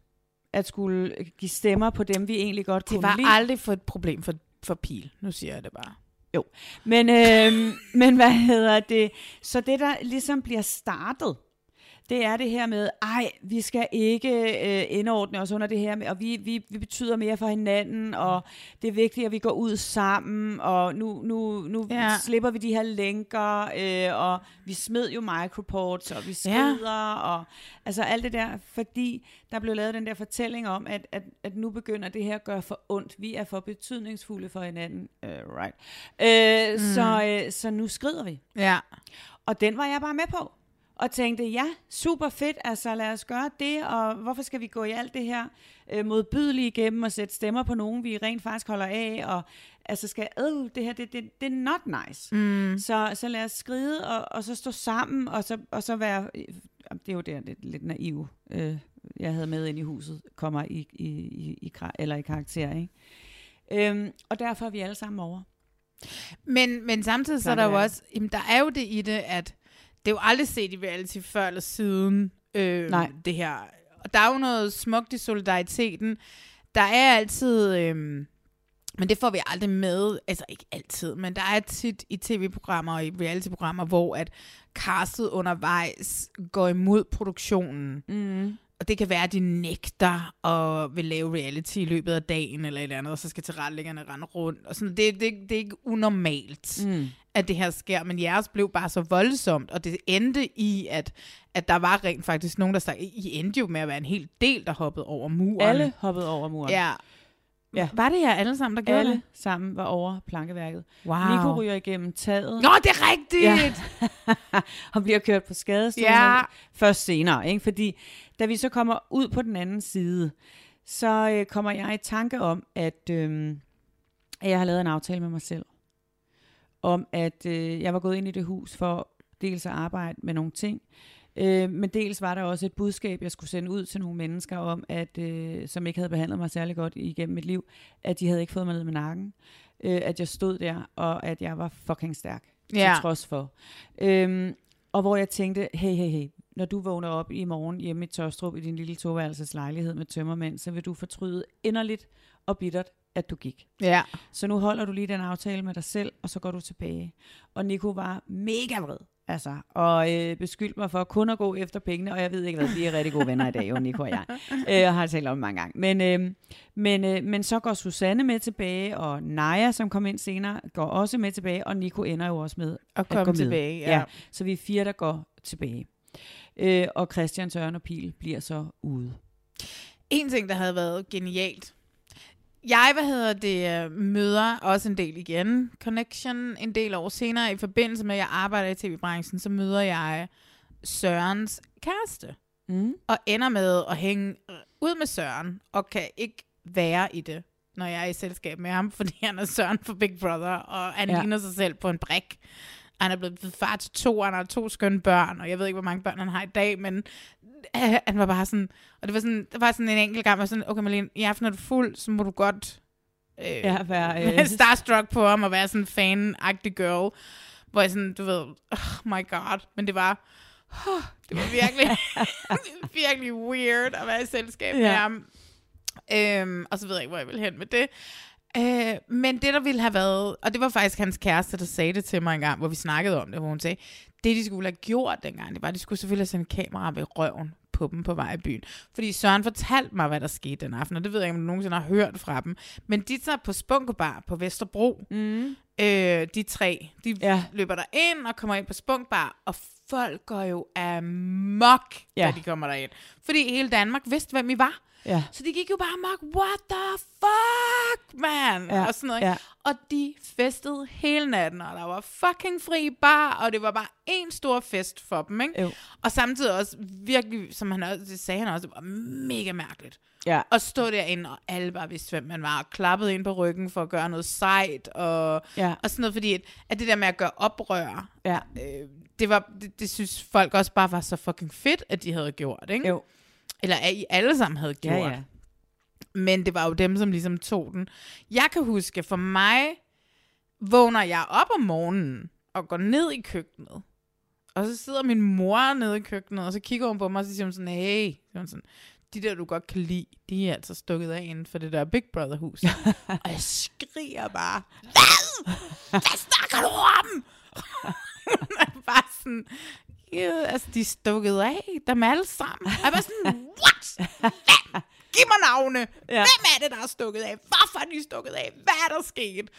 at skulle give stemmer på dem, vi egentlig godt Det kunne var lide. aldrig for et problem for, for Pil. Nu siger jeg det bare. Men, øhm, men hvad hedder det? Så det, der ligesom bliver startet, det er det her med, ej, vi skal ikke øh, indordne os under det her, med, og vi, vi, vi betyder mere for hinanden, og det er vigtigt, at vi går ud sammen, og nu, nu, nu Ja. slipper vi de her lænker, øh, og vi smed jo microports, og vi skrider, ja. og altså alt det der, fordi der blev lavet den der fortælling om, at, at, at nu begynder det her at gøre for ondt. Vi er for betydningsfulde for hinanden. Uh, right. Øh, mm. så, øh, så nu skrider vi. Ja. Og den var jeg bare med på. Og tænkte, ja, super fedt, altså lad os gøre det, og hvorfor skal vi gå i alt det her øh, modbydelige igennem og sætte stemmer på nogen, vi rent faktisk holder af, og altså skal, øh, det her, det, det, det er not nice. Mm. Så, så lad os skride, og, og så stå sammen, og så, og så være, øh, det er jo der lidt, lidt naiv, øh, jeg havde med ind i huset, kommer i, i, i, i, eller i karakter, ikke? Øhm, og derfor er vi alle sammen over. Men, men samtidig så er der jo også, jamen, der er jo det i det, at det er jo aldrig set i reality før eller siden øh, Nej. det her. Og der er jo noget smukt i solidariteten. Der er altid, øh, men det får vi aldrig med, altså ikke altid, men der er tit i tv-programmer og i reality-programmer, hvor at castet undervejs går imod produktionen. Mm. Og det kan være, at de nægter og vil lave reality i løbet af dagen eller et eller andet, og så skal tilrettelæggerne rende rundt. Og sådan. Det, det, det er ikke unormalt, mm. At det her sker, men jeres blev bare så voldsomt, og det endte i, at, at der var rent faktisk nogen, der sagde, I endte jo med at være en hel del, der hoppede over muren. Alle hoppede over muren. Ja. Ja. Var det jer alle sammen, der gjorde Alle det? sammen var over plankeværket. Wow. Nico ryger igennem taget Nå, det er rigtigt! Ja. og bliver kørt på skadestuen Ja. først senere. Ikke? Fordi da vi så kommer ud på den anden side, så øh, kommer jeg i tanke om, at, øh, at jeg har lavet en aftale med mig selv. Om at øh, jeg var gået ind i det hus for dels at arbejde med nogle ting, øh, men dels var der også et budskab, jeg skulle sende ud til nogle mennesker om, at øh, som ikke havde behandlet mig særlig godt igennem mit liv, at de havde ikke fået mig ned med nakken. Øh, at jeg stod der, og at jeg var fucking stærk Ja. til trods for. Øhm, og hvor jeg tænkte, hey, hey, hey, når du vågner op i morgen hjemme i Tørstrup i din lille toværelses lejlighed med tømmermænd, så vil du fortryde inderligt og bittert, at du gik. Ja. Så nu holder du lige den aftale med dig selv, og så går du tilbage. Og Nico var mega vred, altså, og øh, beskyldte mig for kun at gå efter pengene, og jeg ved ikke hvad, vi er rigtig gode venner i dag, jo, Nico og jeg. Øh, har talt om det mange gange. Men, øh, men, øh, men så går Susanne med tilbage, og Naja, som kom ind senere, går også med tilbage, og Nico ender jo også med Og at komme med. tilbage, ja. ja. Så vi er fire, der går tilbage. Øh, og Christian, Søren og Pil bliver så ude. En ting, der havde været genialt. Jeg, hvad hedder det, øh, møder også en del igen. Connection en del år senere, i forbindelse med, at jeg arbejder i tv-branchen, så møder jeg Sørens kæreste. Mm. Og ender med at hænge øh, ud med Søren, og kan ikke være i det, når jeg er i selskab med ham, fordi han er Søren for Big Brother, og han ja. Ligner sig selv på en brik. Han er blevet far til to, og han har to skønne børn, og jeg ved ikke, hvor mange børn han har i dag, men øh, han var bare sådan, og det var sådan, der var sådan en enkelt gang, hvor sådan, okay Malene, i aften er du fuld, så må du godt øh, Ja, være, øh. starstruck på ham, og være sådan en fan-agtig girl, hvor jeg sådan, du ved, oh my god, men det var, oh, det var virkelig, virkelig weird at være i selskab ja. med ham. Øhm, og så ved jeg ikke, hvor jeg vil hen med det. Øh, men det, der ville have været, og det var faktisk hans kæreste, der sagde det til mig en gang, hvor vi snakkede om det, hvor hun sagde, det de skulle have gjort dengang, det var, at de skulle selvfølgelig have sendt kamera ved røven på dem på vej i byen. Fordi Søren fortalte mig, hvad der skete den aften, og det ved jeg ikke, om du nogensinde har hørt fra dem. Men de tager på Spunkebar på Vesterbro. Mm. Øh, de tre, de ja. Løber der ind og kommer ind på Spunkbar, og folk går jo amok. Ja. da de kommer derind. Fordi hele Danmark vidste, hvem I var. Ja. Så de gik jo bare amok, what the fuck, man? Ja, Og sådan noget. ja. Og de festede hele natten, og der var fucking fri bar, og det var bare en stor fest for dem, ikke? Jo. Og samtidig også virkelig, som han også, det sagde han også, det var mega mærkeligt. Ja. At stå derinde, og alle bare vidste, hvem man var, og klappede ind på ryggen for at gøre noget sejt, og, Ja. og sådan noget, fordi at, at det der med at gøre oprør, Ja. øh, det, var, det, det synes folk også bare var så fucking fedt, at de havde gjort, ikke? Jo. Eller at I alle sammen havde gjort. Ja, ja. Men det var jo dem, som ligesom tog den. Jeg kan huske, for mig vågner jeg op om morgenen og går ned i køkkenet. Og så sidder min mor nede i køkkenet, og så kigger hun på mig, og så siger hun sådan, hey, siger hun sådan, de der, du godt kan lide, de er altså stukket af inden for det der Big Brother-hus. og jeg skriger bare, hvad? Hvad snakker du om? bare sådan, "Ja, altså, de stukket af, dem alle sammen. Og jeg var sådan, what? Hvem? Giv mig navne. Ja. Hvem er det, der er stukket af? Hvorfor er de stukket af? Hvad er der sket?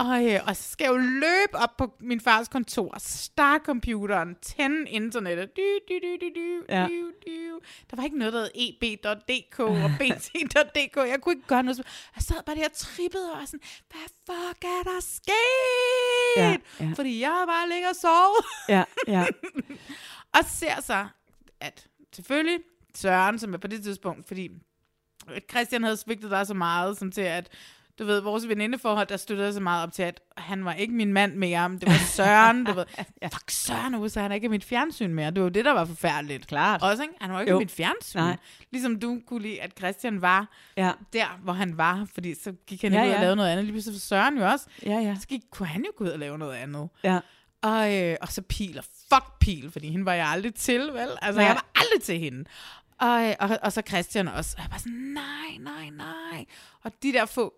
Og, øh, og så skal jeg jo løbe op på min fars kontor, starte computeren, tænde internettet. Du, du, du, du, du, Ja. du, du. Der var ikke noget, der hed eb.dk og bt.dk. Jeg kunne ikke gøre noget. Jeg sad bare der og trippede og sådan, hvad fuck er der sket? Ja, ja. Fordi jeg bare ligger og sovet. Ja, ja. Og ser så, at selvfølgelig Søren, som er på det tidspunkt, fordi Christian havde svigtet dig så meget, som til at, du ved, vores venindeforhold, der støttede så meget op til, at han var ikke min mand mere, men det var Søren, du ved. Fuck Søren, nu så han er ikke mit fjernsyn mere. Det var jo det, der var forfærdeligt. Klart. Også, ikke? Han var ikke Jo. mit fjernsyn. Nej. Ligesom du kunne lide, at Christian var Ja, der, hvor han var, fordi så gik han Ja, ikke ud og ja. lavede noget andet. Lige pludselig for Søren jo også. ja, ja. Så gik, kunne han jo gå ud og lave noget andet. ja. Og, øh, og så Pil, og fuck Pil, fordi hende var jeg aldrig til, vel? Altså, Nej. jeg var aldrig til hende. Og, øh, og, og så Christian også. Og jeg var sådan, nej, nej, nej. Og de der få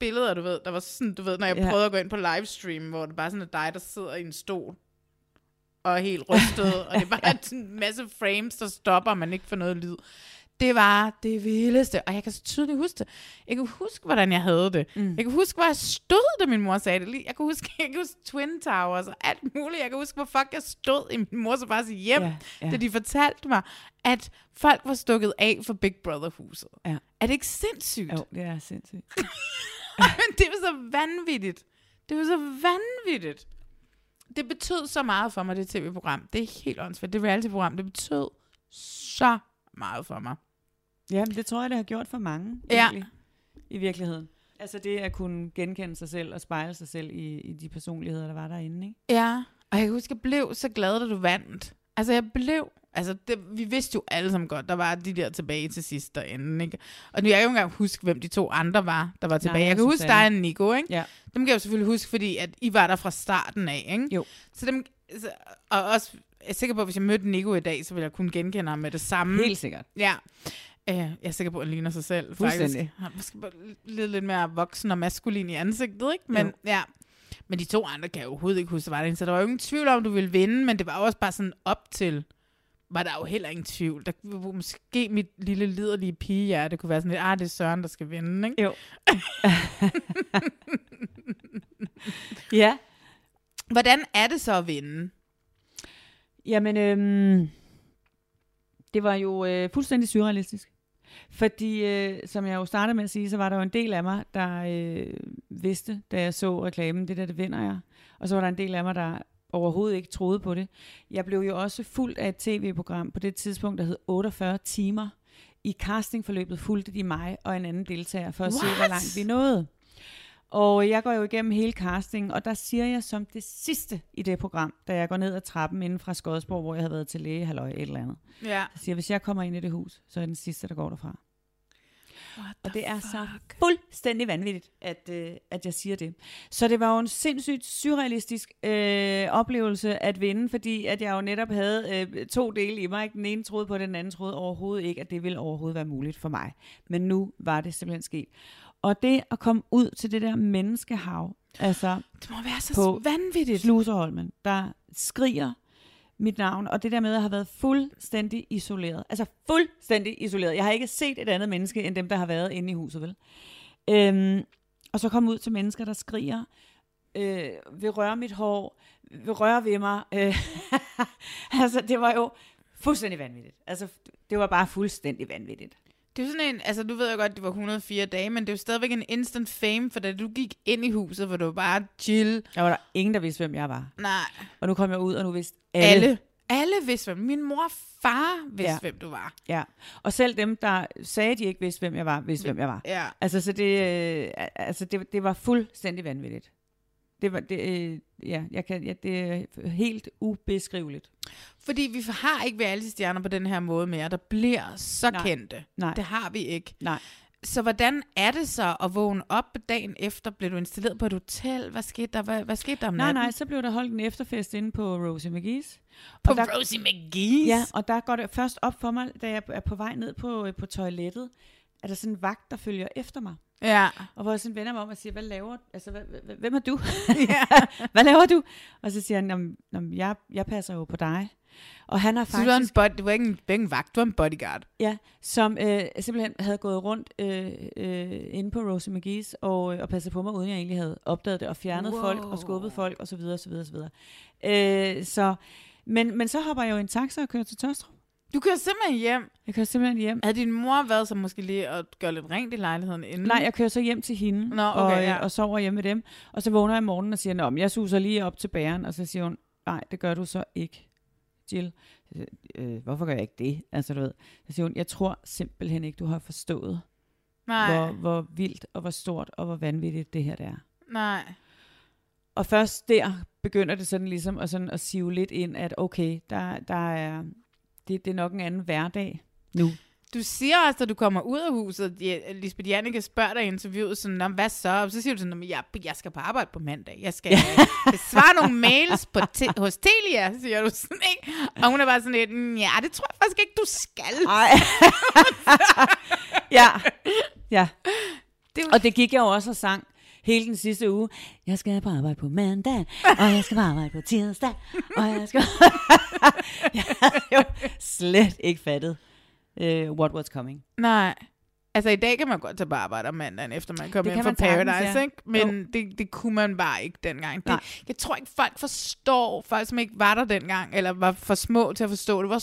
billeder, du ved, der var sådan, du ved, når jeg Ja. prøvede at gå ind på livestream, hvor det bare sådan er dig, der sidder i en stol og er helt rystet, og det er bare en masse frames, der stopper, og man ikke får noget lyd. Det var det vildeste, og jeg kan så tydeligt huske det. Jeg kan huske, hvordan jeg havde det. Mm. Jeg kan huske, hvor jeg stod, da min mor sagde det. Jeg kan huske, jeg kan huske Twin Towers og alt muligt. Jeg kan huske, hvor fuck jeg stod i min mors og fars hjem, ja, Ja, ja. ja. da de fortalte mig, at folk var stukket af for Big Brother-huset. Ja. Er det ikke sindssygt? Jo, det er sindssygt. Men det var så vanvittigt. Det var så vanvittigt. Det betød så meget for mig, det tv-program. Det er helt åndssvagt. Det reality-program, det betød så meget for mig. Ja, det tror jeg, det har gjort for mange, Ja. egentlig, i virkeligheden. Altså det at kunne genkende sig selv og spejle sig selv i, i de personligheder, der var derinde, ikke? Ja, og jeg kan huske, jeg blev så glad, da du vandt. Altså, jeg blev... Altså, det, vi vidste jo alle sammen godt, der var de der tilbage til sidst derinde, ikke? Og nu, jeg kan jo ikke engang huske, hvem de to andre var, der var tilbage. Nej, jeg kan og huske dig og Nico, ikke? Ja. Dem kan jeg jo selvfølgelig huske, fordi at I var der fra starten af, ikke? Jo. Så dem... Så, og også, jeg er sikker på, at hvis jeg mødte Nico i dag, så ville jeg kunne genkende ham med det samme. Helt sikkert. Ja. Øh, jeg er sikker på, at han ligner sig selv. Faktisk. Han måske lidt, lidt mere voksen og maskulin i ansigtet, ikke? Men Jo. ja. Men de to andre kan jeg overhovedet ikke huske, var derinde. Så der var jo ingen tvivl om, du ville vinde, men det var også bare sådan op til, var der jo heller ingen tvivl. Der måske mit lille liderlige pige, det kunne være sådan lidt, ah, det er Søren, der skal vinde, ikke? Jo. ja. Hvordan er det så at vinde? Jamen, øhm, det var jo øh, fuldstændig surrealistisk. Fordi, øh, som jeg jo startede med at sige, så var der jo en del af mig, der øh, vidste, da jeg så reklamen, det der, det vinder jeg. Og så var der en del af mig, der overhovedet ikke troede på det. Jeg blev jo også fuldt af et tv-program på det tidspunkt, der hed 48 timer. I castingforløbet fulgte de mig og en anden deltager for at se, hvor What? langt vi nåede. Og jeg går jo igennem hele casting, og der siger jeg som det sidste i det program, da jeg går ned ad trappen inden fra Skodsborg, hvor jeg havde været til læge, halløj, et eller andet. Ja. Jeg siger, hvis jeg kommer ind i det hus, så er jeg den sidste, der går derfra. Og det er så fuck? fuldstændig vanvittigt, at, øh, at jeg siger det. Så det var jo en sindssygt surrealistisk øh, oplevelse at vinde, fordi at jeg jo netop havde øh, to dele i mig. Ikke? Den ene troede på den anden troede overhovedet ikke, at det ville overhovedet være muligt for mig. Men nu var det simpelthen sket. Og det at komme ud til det der menneskehav, altså Det må være så På vanvittigt. Sluserholmen, der skriger mit navn, og det der med at have været fuldstændig isoleret. Altså fuldstændig isoleret. Jeg har ikke set et andet menneske, end dem, der har været inde i huset, vel? Øhm, og så komme ud til mennesker, der skriger, øh, vil røre mit hår, vil røre ved mig. Øh, altså, det var jo fuldstændig vanvittigt. Altså, det var bare fuldstændig vanvittigt. Det er jo sådan en, altså du ved jo godt, det var 104 dage, men det er jo stadigvæk en instant fame, for da du gik ind i huset, hvor du var bare chill. Der var der ingen, der vidste, hvem jeg var. Nej, Og nu kom jeg ud, og nu vidste alle. alle. Alle vidste, hvem. Min mor og far vidste, Ja. ja. hvem du var. Ja. Og selv dem, der sagde, de ikke vidste, hvem jeg var, vidste, hvem jeg var. Ja. Altså, så det, øh, altså det, det var fuldstændig vanvittigt. Det var, det, øh, ja, jeg kan, ja, det er helt ubeskriveligt. Fordi vi har ikke reality-stjerner på den her måde mere, der bliver så Nej. kendte. Nej. Det har vi ikke. Nej. Så hvordan er det så at vågne op dagen efter? Blev du installeret på et hotel? Hvad skete der, hvad, hvad skete der om Nej, natten? nej, så blev der holdt en efterfest inde på Rosie McGee's. På Og der, Rosie McGee's? ja, og der går det først op for mig, da jeg er på vej ned på, øh, på toilettet, er der sådan en vagt, der følger efter mig. ja. Og hvor jeg sådan vender mig om og siger, hvad laver altså, hvad, hvad, hvem er du? hvad laver du? Og så siger han, "Jamen, jamen, jeg, jeg passer jo på dig. Og han har Så du var, en faktisk, bod, du var ikke en, var en vagt, du var en bodyguard. ja, som øh, simpelthen havde gået rundt øh, øh, inde på Rosie McGee's og, øh, og passet på mig, uden jeg egentlig havde opdaget det, og fjernet wow. folk og skubbet folk osv. osv. osv. Øh, så, men, men så hopper jeg jo i en taxa og kører til Tørstrup. Du kører simpelthen hjem. Jeg kører simpelthen hjem. Havde din mor været så måske lige at gøre lidt rent i lejligheden inden? Nej, jeg kører så hjem til hende Nå, okay, og, ja. og sover hjemme med dem. Og så vågner jeg om morgenen og siger, Nå, men jeg suser lige op til bæren. Og så siger hun, nej, det gør du så ikke, Jill. Øh, hvorfor gør jeg ikke det? Altså, du ved. Så siger hun, jeg tror simpelthen ikke, du har forstået, Nej, hvor, hvor vildt og hvor stort og hvor vanvittigt det her det er. nej. Og først der begynder det sådan ligesom at, sådan at sive lidt ind, at okay, der, der er, det, det er nok en anden hverdag nu. Du siger også, at du kommer ud af huset, ja, Lisbeth Janneke spørger dig i interviewet, sådan, "Nå, hvad så? Og så siger du sådan, "Nå, jeg, jeg skal på arbejde på mandag. Jeg skal besvare nogle mails på te- hos Telia, siger du sådan, ikke? Og hun er bare sådan lidt, "Mm, ja, det tror jeg faktisk ikke, du skal. Nej. ja. Ja. Det jo- Og det gik jeg jo også og sang hele den sidste uge. Jeg skal på arbejde på mandag, og jeg skal på arbejde på tirsdag, og jeg skal... jeg havde jo slet ikke fattet, uh, what was coming. Nej. Altså i dag kan man godt tage på arbejde om mandagen, efter man kommer hjem fra sagtens, Paradise, ja. ikke? Men det, det kunne man bare ikke dengang. Det, Nej. jeg tror ikke, folk forstår, folk som ikke var der dengang, eller var for små til at forstå det, hvor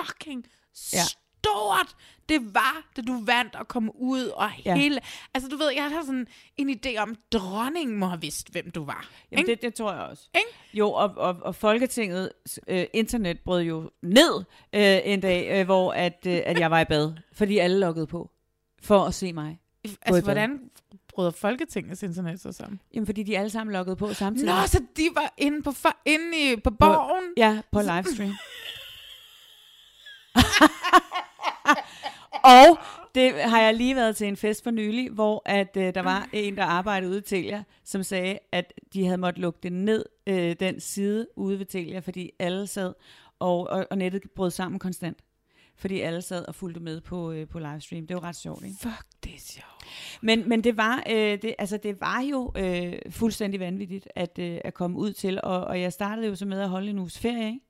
fucking Ja. stort det var, da du vandt og kom ud, og Ja. hele... Altså du ved, jeg har sådan en idé om, dronningen må have vidst, hvem du var. Jamen, ikke? det, det tror jeg også. Ikke? Jo, og, og, og Folketinget øh, internet brød jo ned øh, en dag, øh, hvor at, øh, at jeg var i bad, fordi alle loggede på for at se mig. Altså, hvordan bryder Folketingets internet så sammen? Jamen, fordi de alle sammen loggede på samtidig. Nå, så de var inde på, for, inde i, på borgen? Ja, på livestream. og det har jeg lige været til en fest for nylig, hvor at øh, der var en, der arbejdede ude i Telia, som sagde, at de havde måttet lukke det ned, øh, den side ude ved Telia, fordi alle sad, og, og, og nettet brød sammen konstant. Fordi alle sad og fulgte med på, øh, på livestream. Det var ret sjovt, ikke? Fuck, det er sjovt. Men, men det, var, øh, det, altså, det var jo øh, fuldstændig vanvittigt at, øh, at komme ud til, og, og jeg startede jo så med at holde en uges ferie, ikke?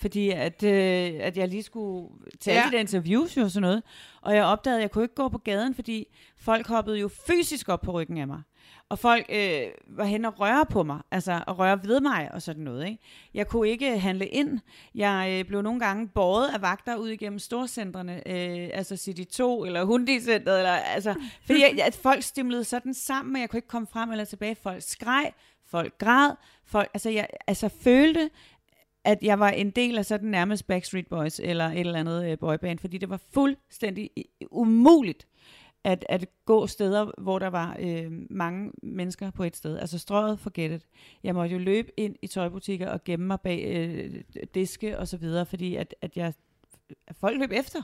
Fordi at, øh, at jeg lige skulle tage Ja. de der interviews og sådan noget. Og jeg opdagede, at jeg kunne ikke gå på gaden, fordi folk hoppede jo fysisk op på ryggen af mig. Og folk øh, var hen og røre på mig, altså og røre ved mig og sådan noget. Ikke? Jeg kunne ikke handle ind. Jeg øh, blev nogle gange båret af vagter ud igennem storcentrene, øh, altså City 2 eller Hundi-centret, eller, altså, fordi jeg, at folk stimlede sådan sammen, og jeg kunne ikke komme frem eller tilbage. Folk skreg, folk græd, folk, altså jeg altså, følte, at jeg var en del af sådan nærmest Backstreet Boys eller et eller andet øh, boyband, fordi det var fuldstændig umuligt at, at gå steder, hvor der var øh, mange mennesker på et sted. Altså strøget, forget it. Jeg måtte jo løbe ind i tøjbutikker og gemme mig bag øh, diske og så videre, fordi at, at jeg at folk løb efter.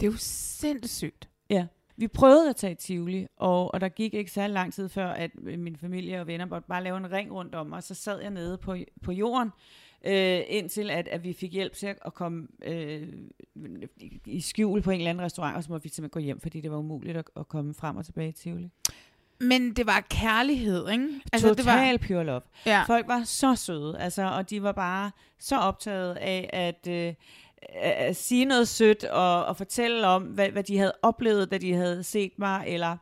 Det er jo sindssygt. Ja. Vi prøvede at tage Tivoli, og, og der gik ikke særlig lang tid før, at min familie og venner måtte bare lave en ring rundt om, og så sad jeg nede på, på jorden, øh, indtil at, at vi fik hjælp til at komme øh, i- skjul på en eller anden restaurant, og så måtte vi simpelthen gå hjem, fordi det var umuligt at, at komme frem og tilbage i Tivoli. Men det var kærlighed, ikke? Altså, Total det var, pure love. ja. Folk var så søde, altså, og de var bare så optaget af at, øh, at sige noget sødt og, og fortælle om, hvad, hvad de havde oplevet, da de havde set mig, eller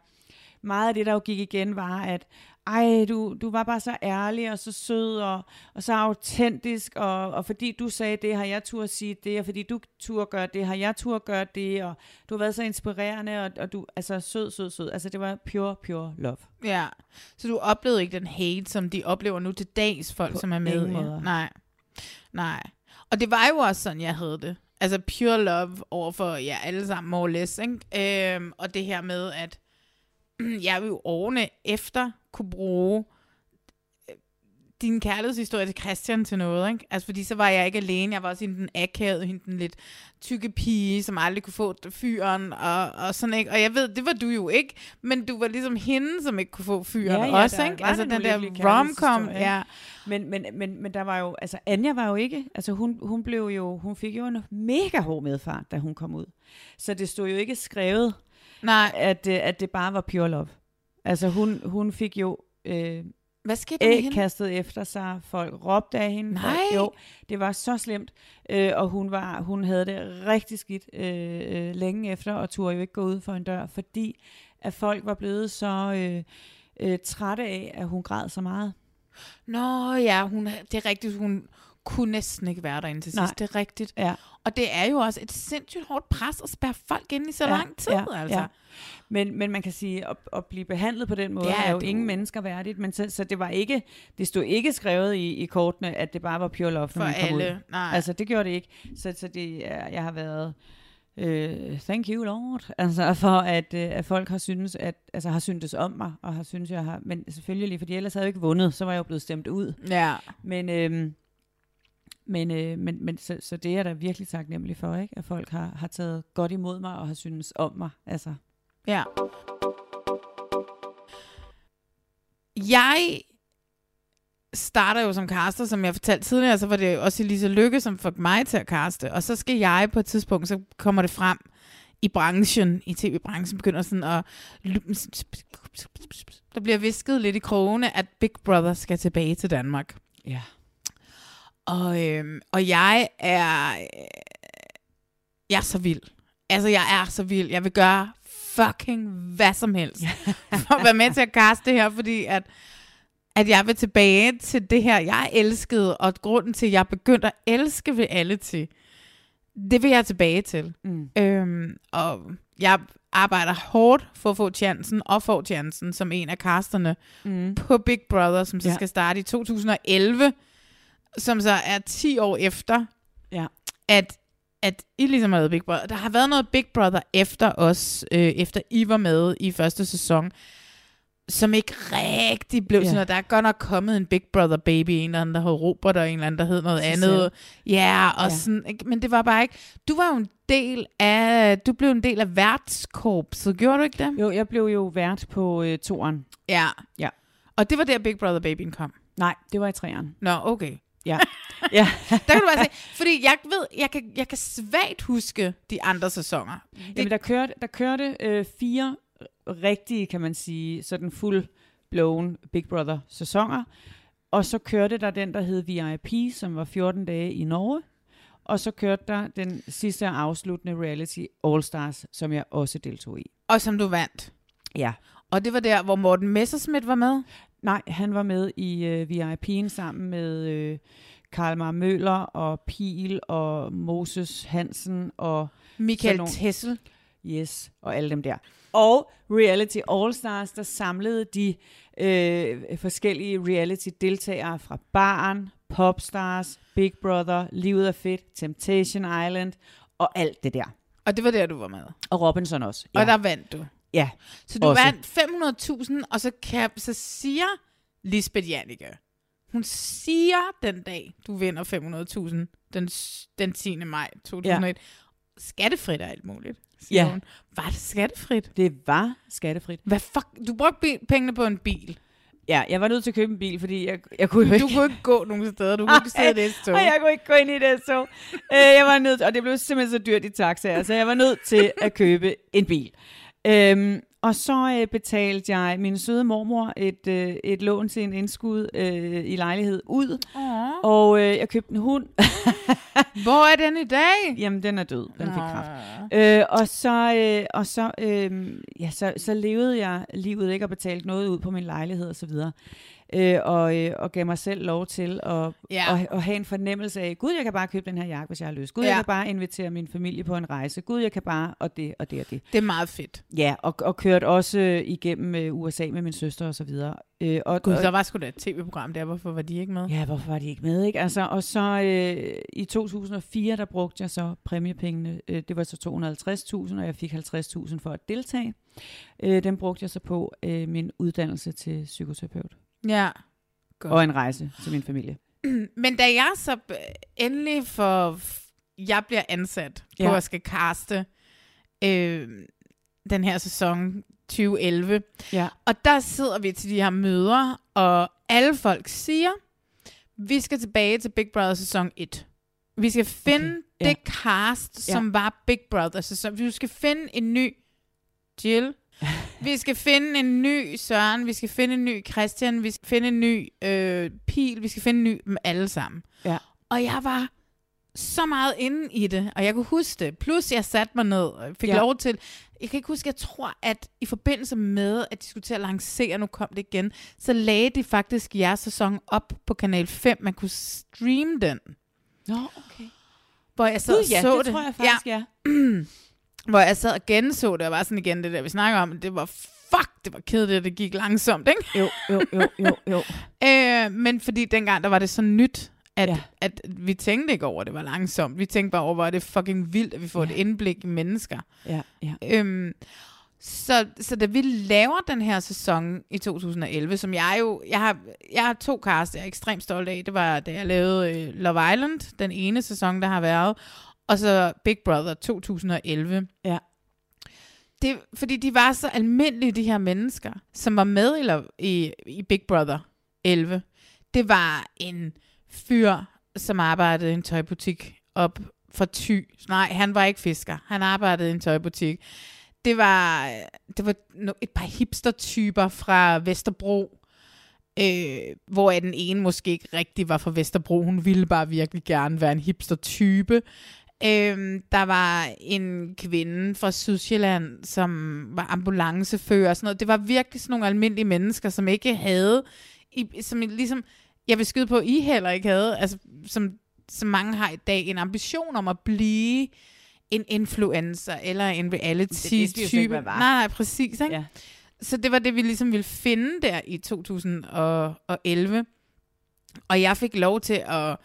meget af det, der jo gik igen, var, at ej, du, du var bare så ærlig og så sød og, og så autentisk, og, og fordi du sagde det, har jeg tur at sige det, og fordi du tur at gøre det, har jeg tur at gøre det, og du har været så inspirerende, og, og du, altså sød, sød, sød. Altså det var pure, pure love. Ja, så du oplevede ikke den hate, som de oplever nu til dags, folk, På som er med måder. Nej, nej. Og det var jo også sådan, jeg havde det. Altså pure love over for ja, alle sammen, more or less. Ikke? Øhm, og det her med, at jeg vil jo årene efter kunne bruge øh, din kærlighedshistorie til Christian til noget, ikke? Altså, fordi så var jeg ikke alene. Jeg var også hende den akavede, hende den lidt tykke pige, som aldrig kunne få fyren, og, og sådan, ikke? Og jeg ved, det var du jo ikke, men du var ligesom hende, som ikke kunne få fyren Ja, ja, også, ikke? Altså, en den der romcom, ja. Men, men, men, men der var jo, altså Anja var jo ikke, altså hun, hun blev jo, hun fik jo en mega hård medfart, da hun kom ud. Så det stod jo ikke skrevet, Nej, at, øh, at det bare var pure love. Altså hun, hun fik jo øh, hvad skete der med æg hende? kastet efter sig, folk råbte af hende. Nej. Folk, jo, det var så slemt, øh, og hun, var, hun havde det rigtig skidt øh, øh, længe efter, og turde jo ikke gå ud for en dør, fordi at folk var blevet så øh, øh, trætte af, at hun græd så meget. Nå ja, hun, det er rigtigt, hun kunne næsten ikke være derinde til sidst. Nej. Det er rigtigt. Ja. Og det er jo også et sindssygt hårdt pres at spærre folk ind i så Ja, lang tid, ja, altså. ja. Men, men man kan sige, at, at blive behandlet på den måde, Ja, er jo du- ingen mennesker værdigt. Men så, så det var ikke, det stod ikke skrevet i, i kortene, at det bare var pure love, For når man kom alle. ud. Nej. Altså, det gjorde det ikke. Så, så det, er- jeg har været, øh, thank you Lord, altså for at, øh, at folk har syntes, at, altså har syntes om mig, og har syntes, jeg har, men selvfølgelig, fordi ellers havde jeg ikke vundet, så var jeg jo blevet stemt ud. ja. Men, øh, men, øh, men, men så, så det er jeg da virkelig taknemmelig for, ikke? at folk har, har taget godt imod mig, og har syntes om mig. Altså, Ja. Jeg starter jo som caster, som jeg fortalte tidligere, så var det også Elisa Lykke, som fik mig til at kaste. Og så skal jeg på et tidspunkt, så kommer det frem i branchen, i tv-branchen, begynder sådan at... Der bliver visket lidt i krogene, at Big Brother skal tilbage til Danmark. ja. Og, øhm, og jeg er... Øh, jeg er så vild. Altså, jeg er så vild. Jeg vil gøre fucking hvad som helst for at være med til at kaste det her, fordi at, at jeg vil tilbage til det her, jeg elskede, og grunden til, at jeg begyndte at elske reality, det vil jeg tilbage til. Mm. Øhm, og jeg arbejder hårdt for at få chancen, og få chancen som en af casterne Mm. på Big Brother, som så Ja. skal starte i 2011, som så er 10 år efter, Ja. at, at I ligesom har lavet Big Brother. Der har været noget Big Brother efter os, øh, efter I var med i første sæson, som ikke rigtig blev Ja. sådan noget. Der er godt nok kommet en Big Brother baby, en eller anden, der hed Robert, og en eller anden, der hed noget Giselle. andet. Ja, og Ja. sådan, men det var bare ikke... Du var jo en del af... Du blev en del af værtskorpset, gjorde du ikke det? Jo, jeg blev jo vært på øh, toeren. Ja. Ja. Og det var der Big Brother babyen kom. Nej, det var i treeren. Nå, okay. Ja. ja. Der kan du bare se, fordi jeg ved, jeg kan, jeg kan svagt huske de andre sæsoner. Jamen, der kørte, der kørte øh, fire rigtige, kan man sige, sådan full-blown Big Brother sæsoner. Og så kørte der den, der hed VIP, som var 14 dage i Norge. Og så kørte der den sidste og afsluttende reality All Stars, som jeg også deltog i. Og som du vandt. Ja. Og det var der, hvor Morten Messerschmidt var med. Nej, han var med i øh, VIP'en sammen med øh, Karl Møller og Pil og Moses Hansen og Michael nogle- Tessel. Yes, og alle dem der. Og Reality All Stars, der samlede de øh, forskellige reality-deltagere fra Barn, Popstars, Big Brother, Livet er fedt, Temptation Island og alt det der. Og det var der, du var med. Og Robinson også. Ja. Og der vandt du. Ja. Så du Også. vandt 500.000, og så, kan, så siger Lisbeth Jannike, hun siger den dag, du vinder 500.000, den, den 10. maj 2001, ja. skattefrit og alt muligt, siger Ja. hun. Var det skattefrit? Det var skattefrit. Hvad fuck? Du brugte bi- pengene på en bil. Ja, jeg var nødt til at købe en bil, fordi jeg, jeg kunne jo ikke... Du kunne ikke gå nogen steder. Du kunne ikke sidde i det tog. Og jeg kunne ikke gå ind i det så. Øh, jeg var nødt, og det blev simpelthen så dyrt i taxaer, så jeg var nødt til at købe en bil. Øhm, og så øh, betalte jeg min søde mormor et, øh, et lån til en indskud øh, i lejlighed ud. Åh. Og øh, jeg købte en hund. Hvor er den i dag? Jamen, den er død. Den fik kraft. Øh, og så, øh, og så, øh, ja, så, så levede jeg livet ikke og betalte noget ud på min lejlighed og så videre. Øh, og, øh, og gav mig selv lov til at, Ja. at, at have en fornemmelse af, gud, jeg kan bare købe den her jakke, hvis jeg har lyst. Gud, Ja. jeg kan bare invitere min familie på en rejse. Gud, jeg kan bare, og det, og det, og det. Det er meget fedt. Ja, og, og kørt også øh, igennem øh, USA med min søster og så videre. Øh, og, Gud, og, der var sgu da et tv-program der. Hvorfor var de ikke med? Ja, hvorfor var de ikke med, ikke? Altså, og så øh, i 2004, der brugte jeg så præmiepengene. Øh, det var så 250.000, og jeg fik 50.000 for at deltage. Øh, den brugte jeg så på øh, min uddannelse til psykoterapeut. Ja. Godt. Og en rejse til min familie. Men da jeg så endelig for... Jeg bliver ansat på Ja. at skal kaste øh, den her sæson 2011. Ja. Og der sidder vi til de her møder, og alle folk siger, vi skal tilbage til Big Brother sæson 1. Vi skal finde Okay, ja. det cast, Ja. som var Big Brother sæson. Vi skal finde en ny Jill. Vi skal finde en ny Søren. Vi skal finde en ny Christian. Vi skal finde en ny øh, Pil. Vi skal finde en ny dem alle sammen. Ja. Og jeg var så meget inde i det, og jeg kunne huske det. Plus jeg satte mig ned og fik Ja. ja. lov til... Jeg kan ikke huske, jeg tror, at i forbindelse med, at de skulle til at lancere, nu kom det igen, så lagde de faktisk jeres sæson op på Kanal 5. Man kunne streame den. Nå, okay. Hvor jeg så, Gud, ja, så det, tror jeg Ja, faktisk, ja. hvor jeg sad og genså det, og var sådan igen det der, vi snakker om, det var fuck, det var kedeligt, at det gik langsomt, ikke? Jo, jo, jo, jo, jo. Øh, men fordi dengang, der var det så nyt, at, Ja. at vi tænkte ikke over, at det var langsomt. Vi tænkte bare over, hvor er det fucking vildt, at vi får ja. et indblik i mennesker. Ja, ja. Øhm, så, så da vi laver den her sæson i 2011, som jeg jo, jeg har, jeg har to cast, jeg er ekstremt stolt af. Det var, da jeg lavede øh, Love Island, den ene sæson, der har været, og så Big Brother 2011. Ja. Det, fordi de var så almindelige, de her mennesker, som var med i, Love- i, i Big Brother 11. Det var en fyr, som arbejdede i en tøjbutik op fra Thy. Nej, han var ikke fisker. Han arbejdede i en tøjbutik. Det var, det var et par hipster-typer fra Vesterbro, øh, hvor den ene måske ikke rigtig var fra Vesterbro. Hun ville bare virkelig gerne være en hipster-type. Øh, der var en kvinde fra Sydsjælland, som var ambulancefører og sådan noget. Det var virkelig sådan nogle almindelige mennesker, som ikke havde, i, som ligesom, jeg vil skyde på, I heller ikke havde, altså som, som mange har i dag, en ambition om at blive en influencer eller en reality-type. Nej, nej, præcis. Ikke? Ja. Så det var det, vi ligesom ville finde der i 2011. Og jeg fik lov til at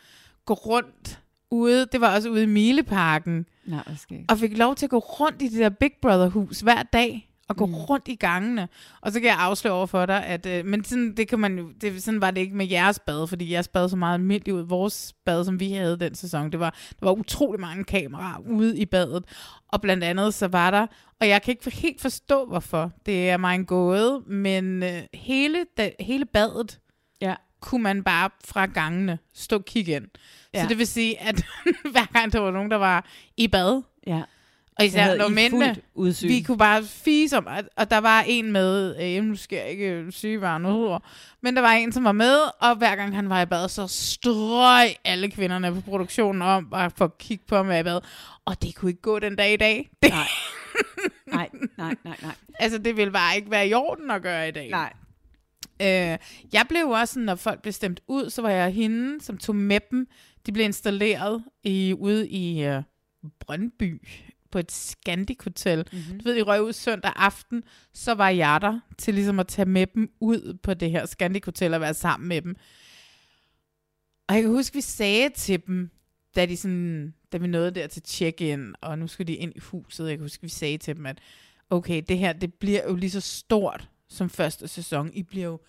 gå rundt ude, det var også ude i Mileparken, Nej, skal jeg? og fik lov til at gå rundt i det der Big Brother-hus hver dag, og gå Mm. rundt i gangene. Og så kan jeg afsløre over for dig, at øh, men sådan, det kan man jo, det, sådan var det ikke med jeres bad, fordi jeres bad så meget almindeligt ud. Vores bad, som vi havde den sæson, det var, der var utrolig mange kameraer ude i badet. Og blandt andet så var der, og jeg kan ikke helt forstå, hvorfor, det er mig en gåde, men øh, hele, da, hele badet. Kunne man bare fra gangene stå og kigge ind. Ja. Så det vil sige, at hver gang der var nogen, der var i bad, Ja. og især når mændene, vi kunne bare fise om, at- og der var en med, øh, nu skal jeg ikke sige, hvad han hedder, men der var en, som var med, og hver gang han var i bad, så strøg alle kvinderne på produktionen om at få kigge på ham i bad. Og det kunne ikke gå den dag i dag. Det, Nej. nej, nej, nej, nej. altså, det ville bare ikke være i orden at gøre i dag. Nej. Øh, jeg blev også, sådan, når folk blev stemt ud, så var jeg hende, som tog med dem. De blev installeret i, ude i øh, Brøndby på et Scandic Hotel. Mm-hmm. Du ved, de røg ud søndag aften, så var jeg der til ligesom at tage med dem ud på det her Scandic Hotel og være sammen med dem. Og jeg kan huske, vi sagde til dem, da, de sådan, da vi nåede der til check-in, og nu skulle de ind i huset, jeg kan huske, vi sagde til dem, at okay, det her, det bliver jo lige så stort som første sæson. I bliver jo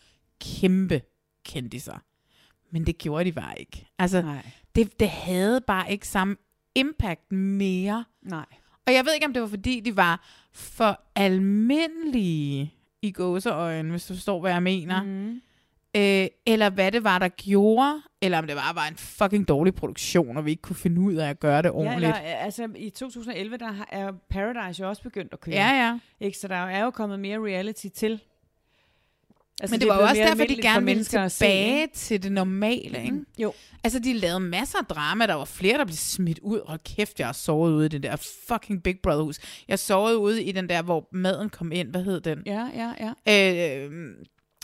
kæmpe kendiser. Men det gjorde de bare ikke. Altså, Nej. det, det havde bare ikke samme impact mere. Nej. Og jeg ved ikke, om det var fordi, de var for almindelige i gåseøjne, hvis du forstår, hvad jeg mener. Mm. Øh, eller hvad det var, der gjorde, eller om det bare var en fucking dårlig produktion, og vi ikke kunne finde ud af at gøre det Ja, ordentligt. eller, øh, altså i 2011, der er Paradise jo også begyndt at køre. Ja, ja. Ikke? Så der er jo kommet mere reality til. Altså, Men det, var er jo også derfor, de gerne ville se, tilbage ikke? til det normale, ikke? Jo. Altså, de lavede masser af drama. Der var flere, der blev smidt ud. Og kæft, jeg har sovet ude i det der fucking Big Brother hus. Jeg sovede ude i den der, hvor maden kom ind. Hvad hed den? Ja, ja, ja. Øh,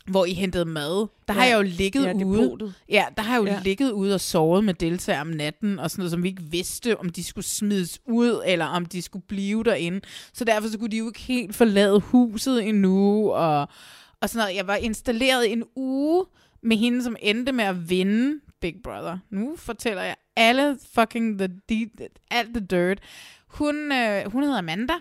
hvor I hentede mad. Der har Ja. jeg jo ligget Ja, ude. depotet. Ja, der har jeg jo ja. ligget ude og sovet med deltagere om natten, og sådan noget, som vi ikke vidste, om de skulle smides ud, eller om de skulle blive derinde. Så derfor så kunne de jo ikke helt forlade huset endnu, og, og sådan noget. Jeg var installeret en uge med hende, som endte med at vinde Big Brother. Nu fortæller jeg alle fucking the, de, alt the dirt. Hun, øh, hun hedder Amanda,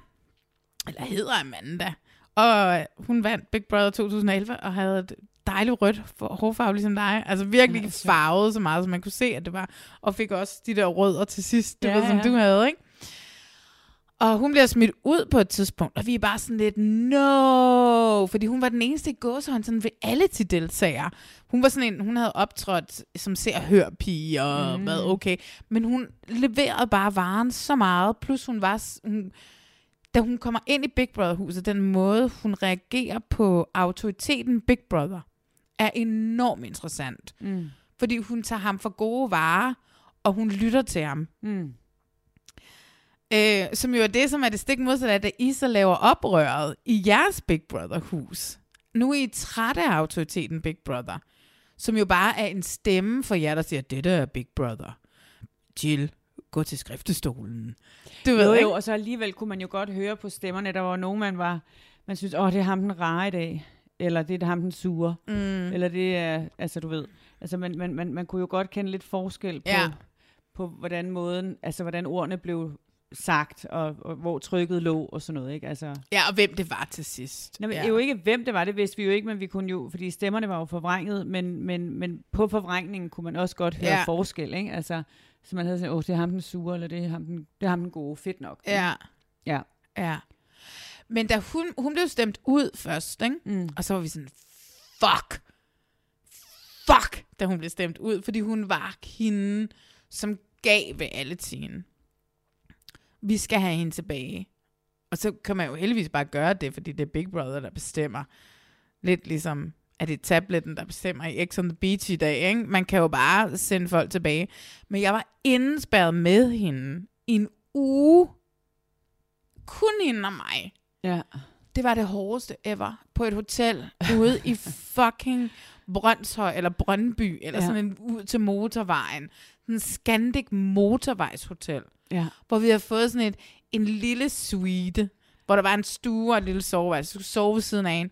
eller hedder Amanda, og hun vandt Big Brother 2011, og havde et dejligt rødt hårfarve, ligesom dig. Altså virkelig farvet så meget, som man kunne se, at det var. Og fik også de der rødder til sidst, det Ja, var, som ja. du havde, ikke? Og hun bliver smidt ud på et tidspunkt, og vi er bare sådan lidt, no, fordi hun var den eneste i gåsehånd sådan ved alle til deltagere. Hun var sådan en, hun havde optrådt som ser og hør pige og Mm. været okay, men hun leverede bare varen så meget, plus hun var, hun, da hun kommer ind i Big Brother-huset, den måde, hun reagerer på autoriteten Big Brother, er enormt interessant. Mm. Fordi hun tager ham for gode varer, og hun lytter til ham. Mm. Øh, som jo er det, som er det stik modsatte af, da I så laver oprøret i jeres Big Brother-hus. Nu er I trætte af autoriteten Big Brother, som jo bare er en stemme for jer, der siger, dette er Big Brother. Jill, gå til skriftestolen. Du ved Jo, ikke? jo, og så alligevel kunne man jo godt høre på stemmerne, der var nogen, man var, man synes, åh, det er ham den rare i dag, eller det er ham den sure, Mm. eller det er, altså du ved, altså man, man, man, man kunne jo godt kende lidt forskel på, Ja. på hvordan måden, altså hvordan ordene blev sagt, og, og hvor trykket lå, og sådan noget, ikke? Altså, Ja, og hvem det var til sidst. Nå, men ja. jo ikke, hvem det var, det vidste vi jo ikke, men vi kunne jo, fordi stemmerne var jo forvrænget, men, men, men på forvrængningen kunne man også godt høre Ja. forskel, ikke? Altså, så man havde sagt, åh, det er ham den sure, eller det er ham den, det er ham den gode, fedt nok. Ja, Ja. ja. Men da hun, hun blev stemt ud først, ikke? Mm. Og så var vi sådan, fuck, fuck, da hun blev stemt ud, fordi hun var hende, som gav ved alle tiden. Vi skal have hende tilbage. Og så kan man jo heldigvis bare gøre det, fordi det er Big Brother, der bestemmer. Lidt ligesom, at det er tabletten, der bestemmer i X on the Beach i dag. Ikke? Man kan jo bare sende folk tilbage. Men jeg var indespærret med hende i en uge. Kun hende og mig. Ja. Det var det hårdeste ever på et hotel ude i fucking Brøndshøj eller Brøndby, eller Ja. ja. sådan en ud til motorvejen. Sådan en Scandic motorvejshotel, Ja. hvor vi har fået sådan et, en lille suite, hvor der var en stue og et lille soveværelse. Du skulle sove ved siden af en.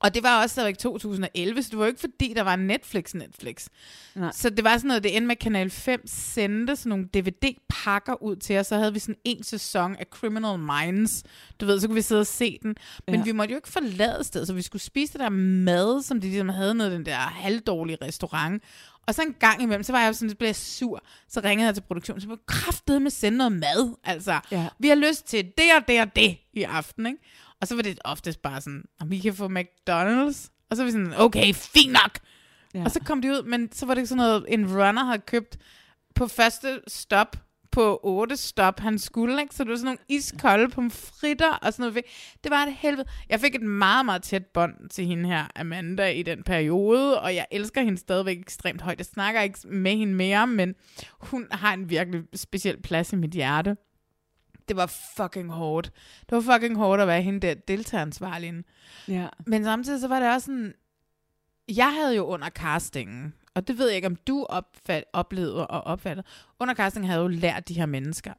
Og det var også stadigvæk 2011, så det var jo ikke fordi, der var Netflix Netflix. Nej. Så det var sådan noget, det endte med Kanal 5 sendte sådan nogle DVD-pakker ud til os, så havde vi sådan en sæson af Criminal Minds. Du ved, så kunne vi sidde og se den. Men Ja. vi måtte jo ikke forlade stedet, så vi skulle spise det der mad, som de ligesom havde nede den der halvdårlige restaurant. Og så en gang imellem, så var jeg sådan, så blev jeg sur. Så ringede jeg til produktionen, så var kraftede med sende noget mad. Altså, Ja. vi har lyst til det og det og det i aften, ikke? Og så var det oftest bare sådan, om vi kan få McDonald's. Og så var vi sådan, okay, fint nok. Ja. Og så kom de ud, men så var det sådan noget, en runner havde købt på første stop på otte stop, han skulle, ikke? Så det var sådan nogle iskolde pomfritter og sådan noget. Det var et helvede. Jeg fik et meget, meget tæt bånd til hende her, Amanda, i den periode, og jeg elsker hende stadigvæk ekstremt højt. Jeg snakker ikke med hende mere, men hun har en virkelig speciel plads i mit hjerte. Det var fucking hårdt. Det var fucking hårdt at være hende der deltageransvarlige. Ja. Men samtidig så var det også sådan, jeg havde jo under castingen, og det ved jeg ikke, om du opfat, oplevede og opfattede, under castingen havde jeg jo lært de her mennesker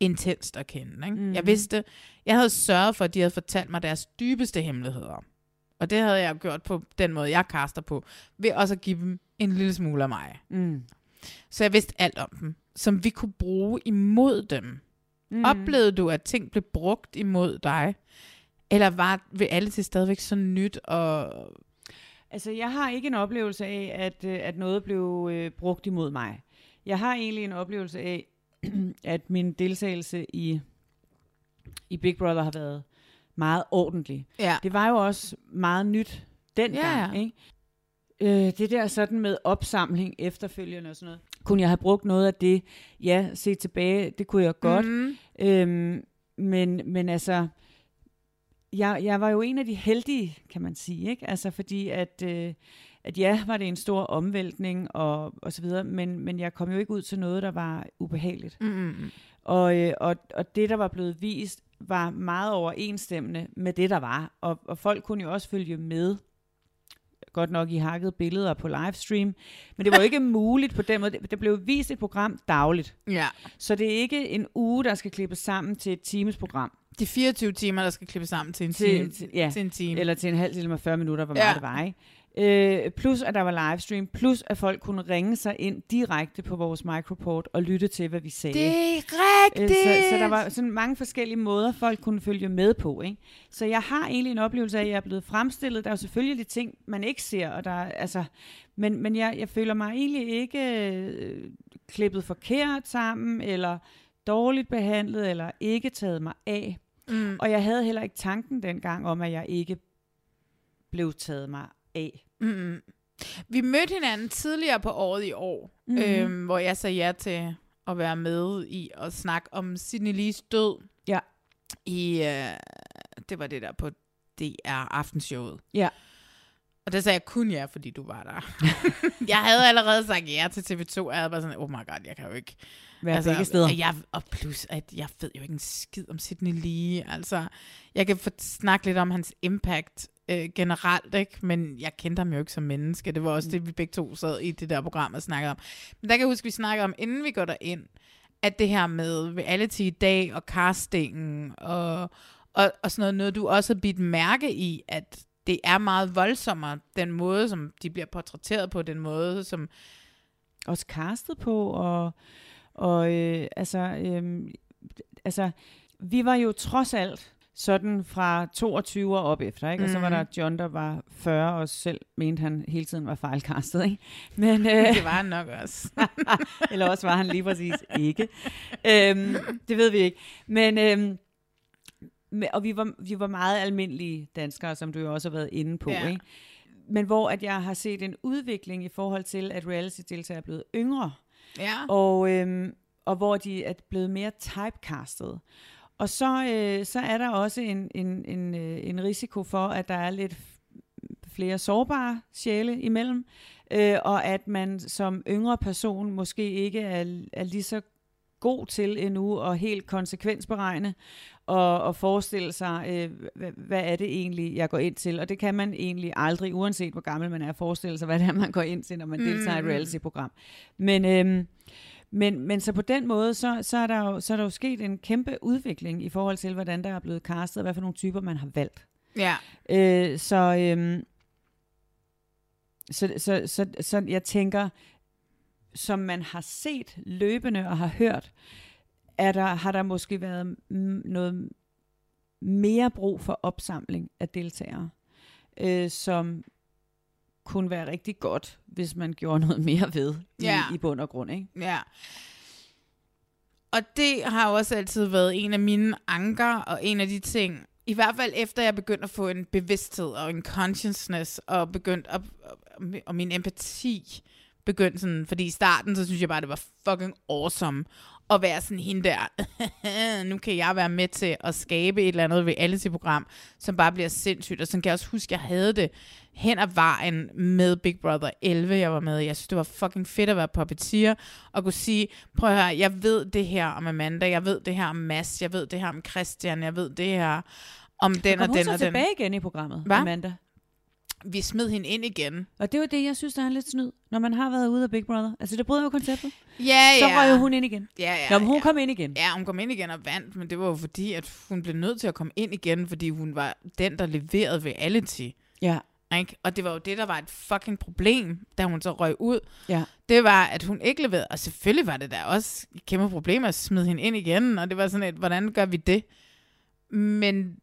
intenst at kende. Ikke? Mhm. Mm. Jeg vidste, jeg havde sørget for, at de havde fortalt mig deres dybeste hemmeligheder. Og det havde jeg gjort på den måde, jeg kaster på, ved også at give dem en lille smule af mig. Mm. Så jeg vidste alt om dem, som vi kunne bruge imod dem. Mm. Oplevede du, at ting blev brugt imod dig? Eller var ved alle til stadigvæk så nyt og Altså, jeg har ikke en oplevelse af, at, øh, at noget blev øh, brugt imod mig. Jeg har egentlig en oplevelse af, at min deltagelse i, i Big Brother har været meget ordentlig. Ja. Det var jo også meget nyt den Ja, ikke? øh, det der sådan med opsamling efterfølgende og sådan noget. Kunne jeg have brugt noget af det? Ja, se tilbage, det kunne jeg godt. Mm. Øhm, men, men altså, jeg, jeg var jo en af de heldige, kan man sige, ikke? Altså fordi at, øh, at ja, var det en stor omvæltning og, og så videre, men, men jeg kom jo ikke ud til noget, der var ubehageligt. Mm. Og, øh, og, og det, der var blevet vist, var meget overensstemmende med det, der var. Og, og folk kunne jo også følge med. Godt nok i hakket billeder på livestream. Men det var ikke muligt på den måde. Der blev vist et program dagligt. Ja. Så det er ikke en uge, der skal klippes sammen til et times program. De 24 timer, der skal klippe sammen til en Til, time. til, ja, Til en time. eller til en halv time og 40 minutter, hvor Ja. meget det var, ikke? Øh, plus at der var livestream, plus at folk kunne ringe sig ind direkte på vores microport og lytte til, hvad vi sagde. det er Øh, rigtigt! Så, så der var sådan mange forskellige måder, folk kunne følge med på. Ikke? Så jeg har egentlig en oplevelse af, at jeg er blevet fremstillet. Der er jo selvfølgelig de ting, man ikke ser, og der, er- altså, men, men jeg, jeg føler mig egentlig ikke øh, klippet forkert sammen, eller dårligt behandlet, eller ikke taget mig af. Mm. Og jeg havde heller ikke tanken dengang om, at jeg ikke blev taget mig af. Mm. Vi mødte hinanden tidligere på året i år, mm. øhm, hvor jeg sagde ja til at være med i at snakke om Sidney Lees død. Ja. I, øh, det var det der på DR Aftenshowet. Ja. Og der sagde jeg kun ja, fordi du var der. jeg havde allerede sagt ja til TV2, og jeg havde bare sådan, oh my god, jeg kan jo ikke Være altså, begge steder. Jeg, og plus, at jeg ved jo ikke en skid om Sidney Lee. Altså, jeg kan få snakke lidt om hans impact øh, generelt, ikke? men jeg kendte ham jo ikke som menneske. Det var også Mm. det, vi begge to sad i det der program og snakkede om. Men der kan jeg huske, vi snakkede om, inden vi går derind, at det her med reality i dag og castingen og, og, og sådan noget, noget, du også har bidt mærke i, at det er meget voldsommere, den måde, som de bliver portrætteret på, den måde, som... også castet på, og, og øh, altså, øh, altså, vi var jo trods alt sådan fra 22 år op efter, ikke? Og så var Mhm. der John, der var 40, og selv mente han hele tiden var fejlkastet, ikke? Men, øh, Det var han nok også. eller også var han lige præcis ikke. Øhm, det ved vi ikke. Men, øhm, og vi var, vi var meget almindelige danskere, som du jo også har været inde på, Ja. ikke? Men hvor at jeg har set en udvikling i forhold til, at reality-deltagere er blevet yngre, Ja. og, øhm, og hvor de er blevet mere typecastet. Og så, øh, så er der også en, en, en, øh, en risiko for, at der er lidt flere sårbare sjæle imellem, øh, og at man som yngre person måske ikke er, er lige så god til endnu og helt konsekvensberegne og, og forestille sig, øh, hvad, hvad er det egentlig, jeg går ind til. Og det kan man egentlig aldrig, uanset hvor gammel man er, forestille sig, hvad det er, man går ind til, når man deltager i et Mm. reality-program. Men, øhm, men, men så på den måde, så, så, er der jo, så er der jo sket en kæmpe udvikling i forhold til, hvordan der er blevet castet, og hvad for nogle typer man har valgt. Ja. Øh, så, øhm, så, så, så, så jeg tænker, som man har set løbende og har hørt, er der, har der måske været noget mere brug for opsamling af deltagere, øh, som kunne være rigtig godt, hvis man gjorde noget mere ved i, Ja. i bund og grund. Ikke? Ja. Og det har jo også altid været en af mine anker, og en af de ting, i hvert fald efter jeg begyndte at få en bevidsthed og en consciousness, og begyndte at, og min empati begyndte sådan, fordi i starten, så synes jeg bare, det var fucking awesome at være sådan hende der, nu kan jeg være med til at skabe et eller andet reality-program, som bare bliver sindssygt, og sådan kan jeg også huske, jeg havde det hen ad vejen med Big Brother 11, jeg var med. Jeg synes, det var fucking fedt at være puppeteer, og kunne sige, prøv at høre, jeg ved det her om Amanda, jeg ved det her om Mads, jeg ved det her om Christian, jeg ved det her om den og hun den så og den. tilbage igen i programmet, Hva? Amanda? Vi smed hende ind igen. Og det jo det, jeg synes, der er lidt snyd, når man har været ude af Big Brother. Altså, det bryder jo konceptet. Ja, Så ja. røg jo hun ind igen. Ja, ja, Nå, men hun ja. kom ind igen. Ja, hun kom ind igen og vandt, men det var jo fordi, at hun blev nødt til at komme ind igen, fordi hun var den, der leverede reality. Ja. Ikke? Og det var jo det, der var et fucking problem, da hun så røg ud. Ja. Det var, at hun ikke leverede. Og selvfølgelig var det der også et kæmpe problem at smide hende ind igen. Og det var sådan et, hvordan gør vi det? Men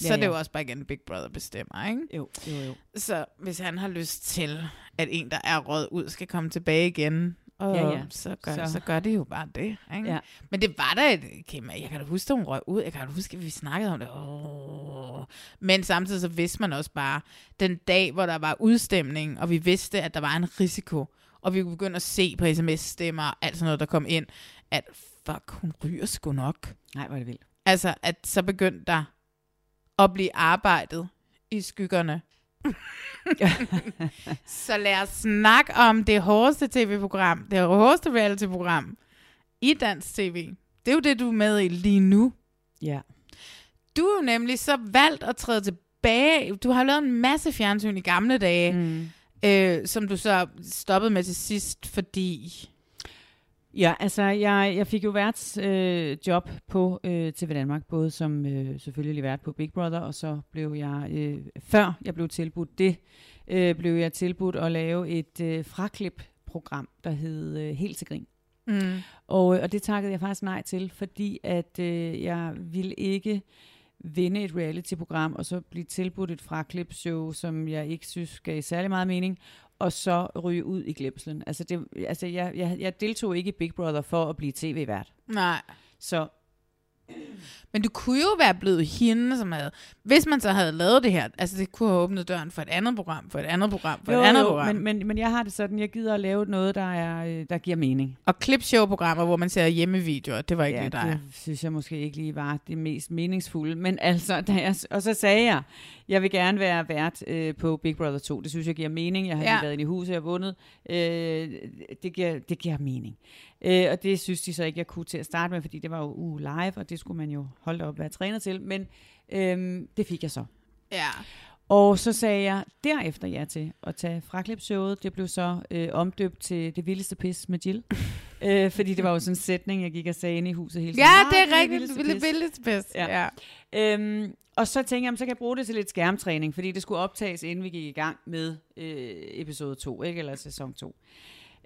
så Ja, det er jo også bare igen Big Brother bestemmer, ikke? Jo, jo, jo. Så hvis han har lyst til, at en, der er røget ud, skal komme tilbage igen og Ja, ja. Så, gør, Så- så. så gør det jo bare det. Ikke? Ja. Men det var da et kæmpe. Jeg kan da huske, at hun røg ud. Jeg kan da huske, at vi snakkede om det. Oh. Men samtidig så vidste man også bare, den dag, hvor der var udstemning, og vi vidste, at der var en risiko, og vi kunne begynde at se på sms-stemmer og alt sådan noget, der kom ind, at fuck, hun ryger sgu nok. Nej, hvor er det vildt. Altså, at så begyndte der at blive arbejdet i skyggerne. så lad os snakke om det hårdeste tv-program, det hårdeste reality-program i dansk tv. Det er jo det, du er med i lige nu. Ja. Du er jo nemlig så valgt at træde tilbage. Du har lavet en masse fjernsyn i gamle dage, Mm. øh, som du så stoppede med til sidst, fordi... Ja, altså jeg, jeg fik jo værts øh, job på øh, TV Danmark, både som øh, selvfølgelig vært på Big Brother, og så blev jeg, øh, før jeg blev tilbudt det, øh, blev jeg tilbudt at lave et øh, fraklip-program, der hed øh, Helt til Grin. Mm. Og, øh, og det takkede jeg faktisk nej til, fordi at øh, jeg ville ikke vinde et reality-program, og så blive tilbudt et fraklip-show, som jeg ikke synes gav særlig meget mening, og så ryge ud i glemslen. Altså, det, altså jeg, jeg, jeg deltog ikke i Big Brother for at blive tv-vært. Nej. Så Men du kunne jo være blevet hende, som havde... Hvis man så havde lavet det her, altså det kunne have åbnet døren for et andet program, for et andet program, for et andet program. men, men, men jeg har det sådan, jeg gider at lave noget, der, er, øh, der giver mening. Og clipshow-programmer, hvor man ser hjemmevideoer, det var ikke ja, det, der det synes jeg måske ikke lige var det mest meningsfulde. Men altså, da jeg, og så sagde jeg, jeg vil gerne være vært øh, på Big Brother 2. Det synes jeg giver mening. Jeg har Ja. lige været inde i huset, jeg har vundet. Øh, det, giver, det giver mening. Øh, og det synes de så ikke, jeg kunne til at starte med, fordi det var jo uh, live, og det skulle man jo holde op være træner til. Men øh, det fik jeg så. Ja. Og så sagde jeg derefter ja til at tage fraklipshowet. Det blev så øh, omdøbt til Det vildeste pis med Jill. øh, fordi det var jo sådan en sætning, jeg gik og sagde inde i huset hele tiden. Ja, "Ah, det er vildeste rigtigt. Det pis." det bedst. Ja. Ja. Øhm, og så tænkte jeg, "Jamen, så kan jeg bruge det til lidt skærmtræning, fordi det skulle optages, inden vi gik i gang med øh, episode 2, ikke? eller sæson 2.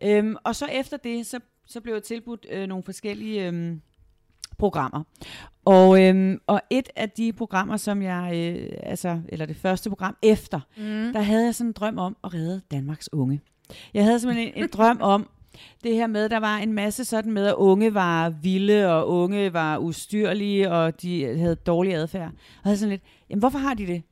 Øhm, og så efter det, så, så blev jeg tilbudt øh, nogle forskellige øhm, programmer. Og, øhm, og et af de programmer, som jeg, øh, altså, eller det første program efter, mm. der havde jeg sådan en drøm om at redde Danmarks unge. Jeg havde simpelthen en, en drøm om, det her med, der var en masse sådan med, at unge var vilde, og unge var ustyrlige, og de havde dårlig adfærd. Og havde sådan lidt, jamen hvorfor har de det?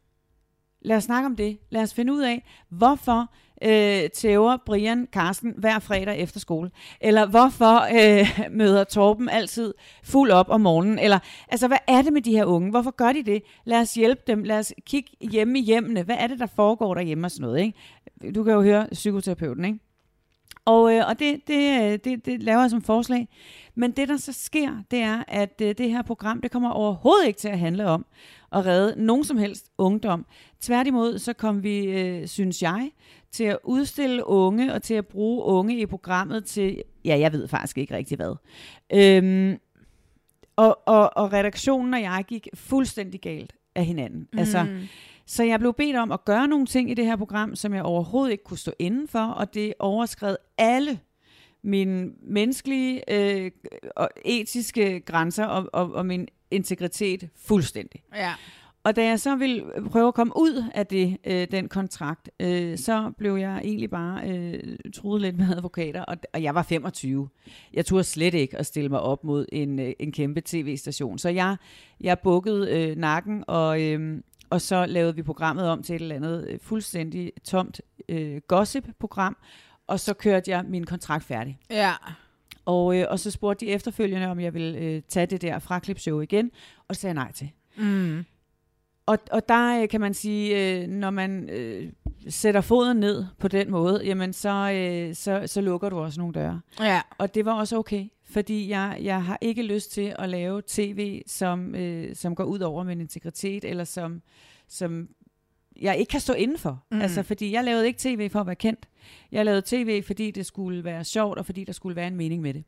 Lad os snakke om det. Lad os finde ud af, hvorfor øh, tæver Brian Karsten hver fredag efter skole? Eller hvorfor øh, møder Torben altid fuld op om morgenen? Eller altså, hvad er det med de her unge? Hvorfor gør de det? Lad os hjælpe dem. Lad os kigge hjemme i hjemmene. Hvad er det, der foregår derhjemme og sådan noget? Ikke? Du kan jo høre psykoterapeuten, ikke? Og, øh, og det, det, øh, det, det laver jeg som forslag. Men det, der så sker, det er, at øh, det her program, det kommer overhovedet ikke til at handle om at redde nogen som helst ungdom. Tværtimod, så kom vi, øh, synes jeg, til at udstille unge og til at bruge unge i programmet til, ja, jeg ved faktisk ikke rigtig hvad. Øhm, og, og, og redaktionen og jeg gik fuldstændig galt af hinanden. Altså, mm. Altså, så jeg blev bedt om at gøre nogle ting i det her program, som jeg overhovedet ikke kunne stå inden for, og det overskred alle mine menneskelige øh, og etiske grænser og, og, og min integritet fuldstændig. Ja. Og da jeg så ville prøve at komme ud af det, øh, den kontrakt, øh, så blev jeg egentlig bare øh, truet lidt med advokater, og, og jeg var 25. Jeg turde slet ikke at stille mig op mod en, øh, en kæmpe tv-station. Så jeg, jeg bukkede øh, nakken, og, øh, og så lavede vi programmet om til et eller andet øh, fuldstændig tomt øh, gossip-program, og så kørte jeg min kontrakt færdig. Ja. Og, øh, og så spurgte de efterfølgende, om jeg ville øh, tage det der fraklipshow igen, og sagde nej til. Mm. Og, og der øh, kan man sige, øh, når man øh, sætter foden ned på den måde, jamen så, øh, så, så lukker du også nogle døre. Ja. Og det var også okay, fordi jeg, jeg har ikke lyst til at lave tv, som, øh, som går ud over min integritet, eller som, som jeg ikke kan stå indenfor. Mm. Mm. Altså, fordi jeg lavede ikke tv for at være kendt. Jeg lavede tv, fordi det skulle være sjovt, og fordi der skulle være en mening med det.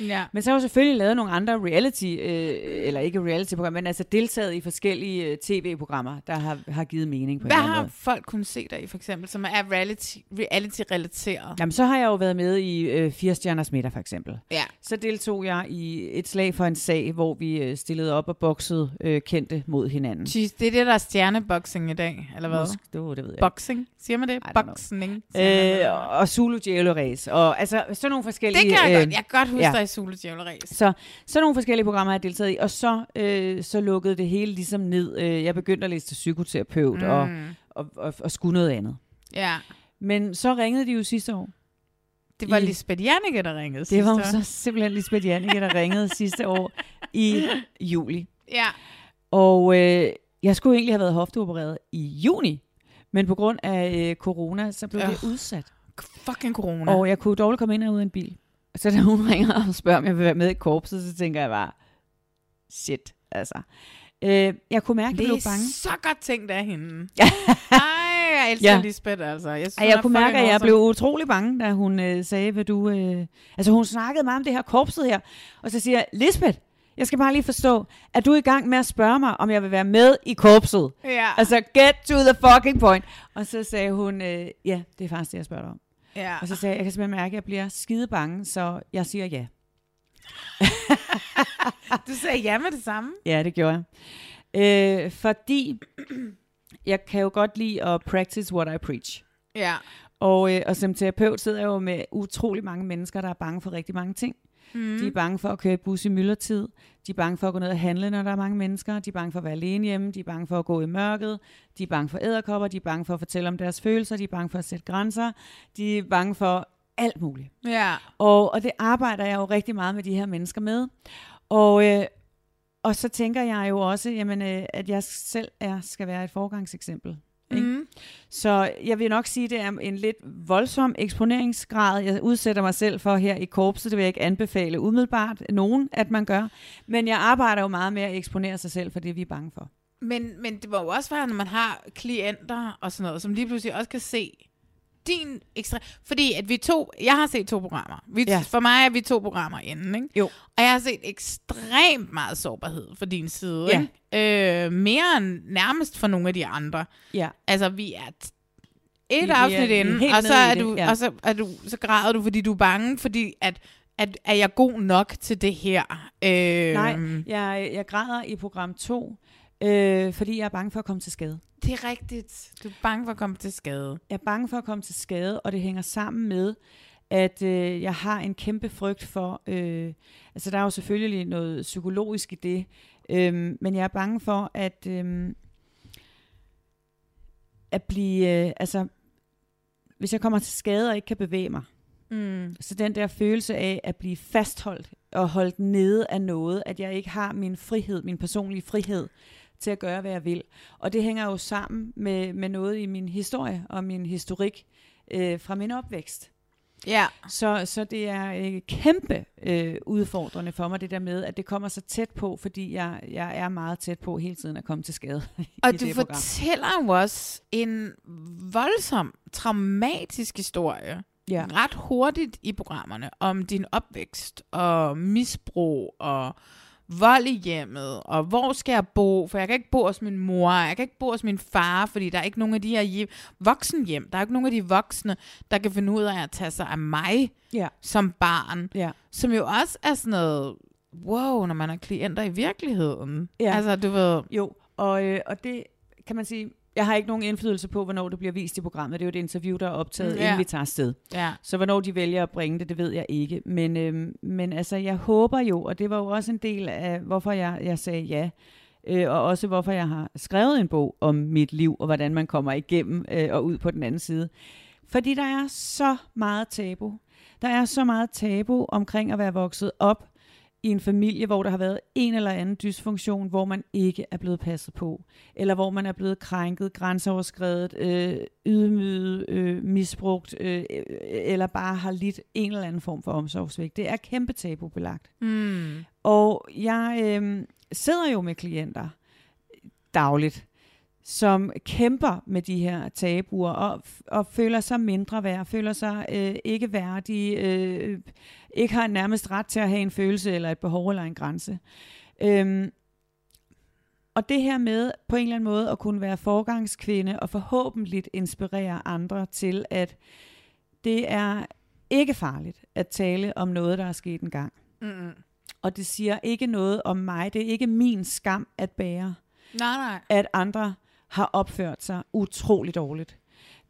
Ja. Men så har jeg jo selvfølgelig lavet nogle andre reality, øh, eller ikke reality-programmer, men altså deltaget i forskellige øh, tv-programmer, der har, har givet mening på Hvad en eller anden har måde. folk kunnet se dig i, for eksempel, som er reality, reality-relateret? Jamen, så har jeg jo været med i øh, Fire Stjerners Middag, for eksempel. Ja. Så deltog jeg i et slag for en sag, hvor vi øh, stillede op og boksede øh, kendte mod hinanden. Jeez, det er det, der er stjerneboxing i dag, eller hvad? Måske, det, det ved jeg Boxing, siger man det? Boxing. Øh, og Zulu Race. Og altså, sådan nogle forskellige... det kan jeg øh, godt. Jeg kan godt huske ja. dig i Zulu Djævle Race. Så sådan nogle forskellige programmer har jeg deltaget i, og så, øh, så lukkede det hele ligesom ned. Øh, jeg begyndte at læse til psykoterapeut mm. og, og, og, og skulle noget andet. Ja. Men så ringede de jo sidste år. Det var I- Lisbeth Janneke, der ringede Det var sidste så simpelthen Lisbeth Janneke, der ringede sidste år i juli. Ja. Og øh, jeg skulle egentlig have været hofteopereret i juni, men på grund af øh, corona, så blev det Øh. udsat. Fucking corona. Og jeg kunne dårligt komme ind og ud af en bil. Så da hun ringer og spørger, om jeg vil være med i korpset, så tænker jeg bare, shit, altså. Øh, jeg kunne mærke, at jeg det blev er bange. så godt tænkt af hende. Ej, jeg elsker Ja. Lisbeth, altså. Jeg, synes, Ej, jeg er kunne mærke, at jeg blev utrolig bange, da hun øh, sagde, hvad du... Øh... Altså, hun snakkede meget om det her korpset her. Og så siger jeg, Lisbeth, jeg skal bare lige forstå, at du er i gang med at spørge mig, om jeg vil være med i korpset. Ja. Altså, get to the fucking point. Og så sagde hun, øh, ja, det er faktisk det, jeg spørger dig om. Ja. Og så sagde jeg, jeg kan simpelthen mærke, at jeg bliver skide bange, så jeg siger ja. Du sagde ja med det samme. Ja, det gjorde jeg. Øh, fordi jeg kan jo godt lide at practice what I preach. Ja. Og, øh, og som terapeut sidder jeg jo med utrolig mange mennesker, der er bange for rigtig mange ting. Mm. De er bange for at køre i bus i myldretid. De er bange for at gå ned og handle, når der er mange mennesker. De er bange for at være alene hjemme. De er bange for at gå i mørket. De er bange for æderkopper. De er bange for at fortælle om deres følelser. De er bange for at sætte grænser. De er bange for alt muligt. Ja. Og, og det arbejder jeg jo rigtig meget med de her mennesker med. Og, øh, og så tænker jeg jo også, jamen, øh, at jeg selv er, skal være et forgangseksempel. Ikke? Mm. Så jeg vil nok sige, at det er en lidt voldsom eksponeringsgrad, jeg udsætter mig selv for her i korpset. Det vil jeg ikke anbefale umiddelbart nogen, at man gør. Men jeg arbejder jo meget med at eksponere sig selv for det, vi er bange for. Men, men det må jo også være, når man har klienter og sådan noget, som lige pludselig også kan se din ekstra... Fordi at vi to... Jeg har set to programmer. Vi, Ja. For mig er vi to programmer inden, ikke? Jo. Og jeg har set ekstremt meget sårbarhed fra din side, Ja. ikke? Øh, mere end nærmest for nogle af de andre. Ja. Altså, vi er Vi- vi et er- afsnit vi er inden, og så er du, ja. og så er du, så græder du, fordi du er bange, fordi at, at er jeg god nok til det her? Øh, Nej, jeg, jeg græder i program 2, øh, fordi jeg er bange for at komme til skade. Det er rigtigt. Du er bange for at komme til skade. Jeg er bange for at komme til skade, og det hænger sammen med, at øh, jeg har en kæmpe frygt for, øh, altså der er jo selvfølgelig noget psykologisk i det, øh, men jeg er bange for, at, øh, at blive, øh, altså hvis jeg kommer til skade og ikke kan bevæge mig, Mm. så den der følelse af at blive fastholdt og holdt nede af noget, at jeg ikke har min frihed, min personlige frihed til at gøre, hvad jeg vil. Og det hænger jo sammen med, med noget i min historie og min historik øh, fra min opvækst. Ja. Så, så det er øh, kæmpe øh, udfordrende for mig, det der med, at det kommer så tæt på, fordi jeg, jeg er meget tæt på hele tiden at komme til skade. Og det du fortæller jo også en voldsom, traumatisk historie. Ja. Ret hurtigt i programmerne om din opvækst og misbrug og vold i hjemmet, og hvor skal jeg bo, for jeg kan ikke bo hos min mor, jeg kan ikke bo hos min far, fordi der er ikke nogen af de her hjem, voksenhjem, der er ikke nogen af de voksne, der kan finde ud af at tage sig af mig Ja. som barn, Ja. som jo også er sådan noget, wow, når man er klienter i virkeligheden. Ja. Altså, du ved, Jo, og, øh, og det kan man sige, jeg har ikke nogen indflydelse på, hvornår det bliver vist i programmet. Det er jo et interview, der er optaget, ja. inden vi tager afsted. ja. Så hvornår de vælger at bringe det, det ved jeg ikke. Men, øhm, men altså, jeg håber jo, og det var jo også en del af, hvorfor jeg, jeg sagde ja, øh, og også hvorfor jeg har skrevet en bog om mit liv, og hvordan man kommer igennem øh, og ud på den anden side. Fordi der er så meget tabu. Der er så meget tabu omkring at være vokset op i en familie, hvor der har været en eller anden dysfunktion, hvor man ikke er blevet passet på, eller hvor man er blevet krænket, grænseoverskredet, øh, ydmyget, øh, misbrugt, øh, øh, eller bare har lidt en eller anden form for omsorgsvægt. Det er kæmpe tabubelagt. Mm. Og jeg øh, sidder jo med klienter dagligt, som kæmper med de her tabuer og, og føler sig mindre værd, føler sig øh, ikke værdige, øh, ikke har nærmest ret til at have en følelse eller et behov eller en grænse. Øhm, og det her med på en eller anden måde at kunne være forgangskvinde og forhåbentlig inspirere andre til, at det er ikke farligt at tale om noget, der er sket engang. Mm-mm. Og det siger ikke noget om mig. Det er ikke min skam at bære, Nej, nej. at andre har opført sig utrolig dårligt.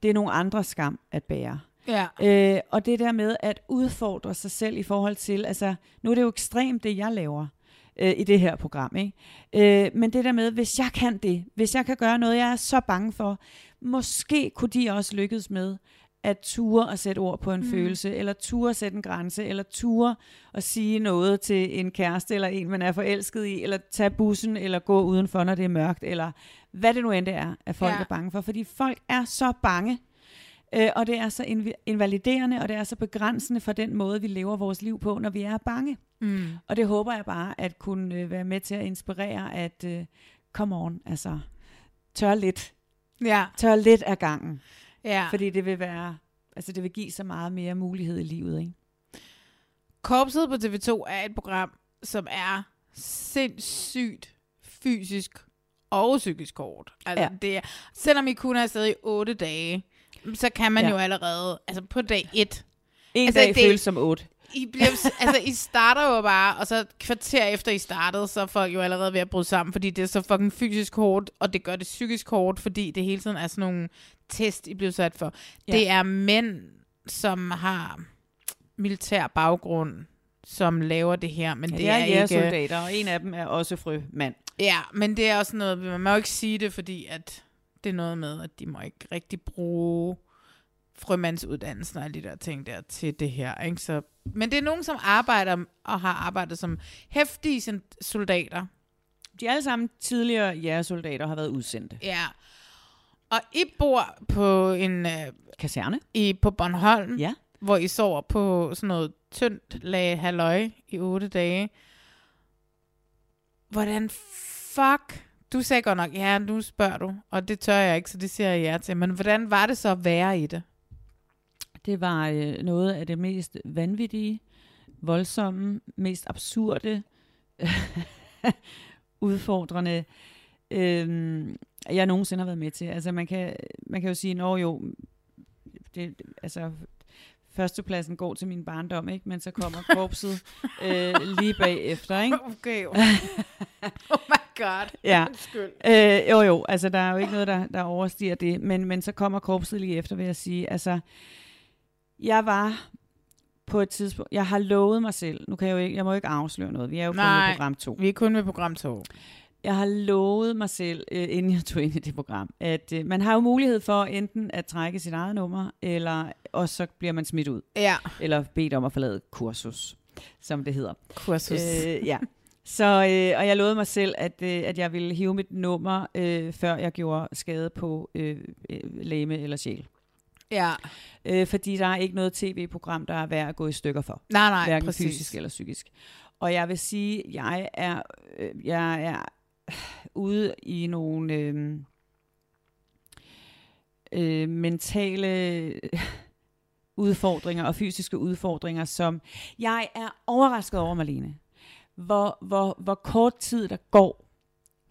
Det er nogle andres skam at bære. Ja. Øh, og det der med at udfordre sig selv i forhold til, altså nu er det jo ekstremt det, jeg laver øh, i det her program. Ikke? Øh, men det der med, hvis jeg kan det, hvis jeg kan gøre noget, jeg er så bange for, måske kunne de også lykkes med at ture og sætte ord på en mm. følelse, eller ture at sætte en grænse, eller ture at sige noget til en kæreste, eller en, man er forelsket i, eller tage bussen, eller gå udenfor, når det er mørkt, eller hvad det nu end det er, at folk ja. er bange for. Fordi folk er så bange, øh, og det er så inv- invaliderende, og det er så begrænsende for den måde, vi lever vores liv på, når vi er bange. Mm. Og det håber jeg bare at kunne øh, være med til at inspirere, at øh, come on, altså tør lidt, Ja. tør lidt af gangen, ja. fordi det vil være, altså det vil give så meget mere mulighed i livet, ikke? Korpset på TV2 er et program, som er sindssygt fysisk og psykisk hårdt. Altså, ja. Det er, selvom I kun er afsted i otte dage, så kan man ja. Jo allerede, altså på dag et, En Altså, dag det- føles som otte. I, bliver, altså, I starter jo bare, og så kvarter efter I startede, så er folk jo allerede ved at bryde sammen, fordi det er så fucking fysisk hårdt, og det gør det psykisk hårdt, fordi det hele tiden er sådan nogle test, I bliver sat for. Ja. Ja. Det er mænd, som har militær baggrund, som laver det her, men Ja, det, det er, er jeres ikke... soldater, og en af dem er også frø mand. Ja, men det er også noget, man må ikke sige det, fordi at det er noget med, at de må ikke rigtig bruge frømandsuddannelsen og alle de der ting der til det her. Ikke? Så, men det er nogen, som arbejder og har arbejdet som hæftige soldater. De er alle sammen tidligere jægersoldater og har været udsendte. Ja. Og I bor på en øh, Kaserne? i på Bornholm, Ja. hvor I sover på sådan noget tyndt lag halløj i otte dage. Hvordan fuck... Du sagde godt nok, ja, nu spørger du, og det tør jeg ikke, så det siger jeg ja til. Men hvordan var det så at være i det? Det var øh, noget af det mest vanvittige, voldsomme, mest absurde, udfordrende, øh, jeg nogensinde har været med til. Altså man kan, man kan jo sige, nå jo, det, altså førstepladsen går til min barndom, ikke? men så kommer korpset øh, lige bagefter. Ikke? Okay. oh my god. Ja. Øh, jo jo, altså der er jo ikke noget, der, der overstiger det, men, men så kommer korpset lige efter, vil jeg sige. Altså, jeg var på et tidspunkt, jeg har lovet mig selv, nu kan jeg jo ikke, jeg må jo ikke afsløre noget, vi er jo kun Nej. program 2. Vi er kun ved program 2. Jeg har lovet mig selv, øh, inden jeg tog ind i det program, at øh, man har jo mulighed for enten at trække sit eget nummer, eller og så bliver man smidt ud, Ja. eller bedt om at forlade kursus, som det hedder. Kursus. Øh, ja. Så, øh, og jeg lovede mig selv, at, øh, at jeg ville hive mit nummer, øh, før jeg gjorde skade på øh, øh, læme eller sjæl. ja. Øh, fordi der er ikke noget tv-program, der er værd at gå i stykker for. Nej, nej, hverken præcis. fysisk eller psykisk. Og jeg vil sige, jeg er, øh, jeg er ude i nogle øh, øh, mentale udfordringer og fysiske udfordringer, som jeg er overrasket over, Marlene. Hvor, hvor, hvor kort tid der går,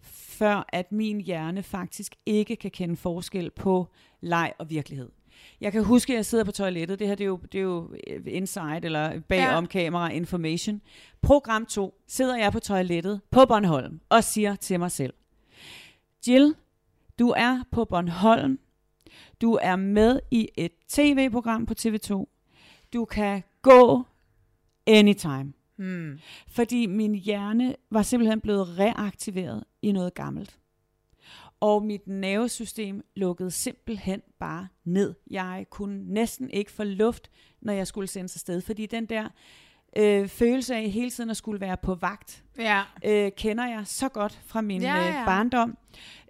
før at min hjerne faktisk ikke kan kende forskel på leg og virkelighed. Jeg kan huske, at jeg sidder på toilettet. Det her det er jo, det er jo øh, inside eller bagom ja. kamera information. Program 2 sidder jeg på toilettet på Bornholm og siger til mig selv, Jill, du er på Bornholm. Du er med i et tv-program på TV2. Du kan gå anytime. Hmm. Fordi min hjerne var simpelthen blevet reaktiveret i noget gammelt. Og mit nervesystem lukkede simpelthen bare ned. Jeg kunne næsten ikke få luft, når jeg skulle sendes afsted. Fordi den der øh, følelse af hele tiden at skulle være på vagt, Ja. øh, kender jeg så godt fra min Ja, ja, ja. Øh, barndom,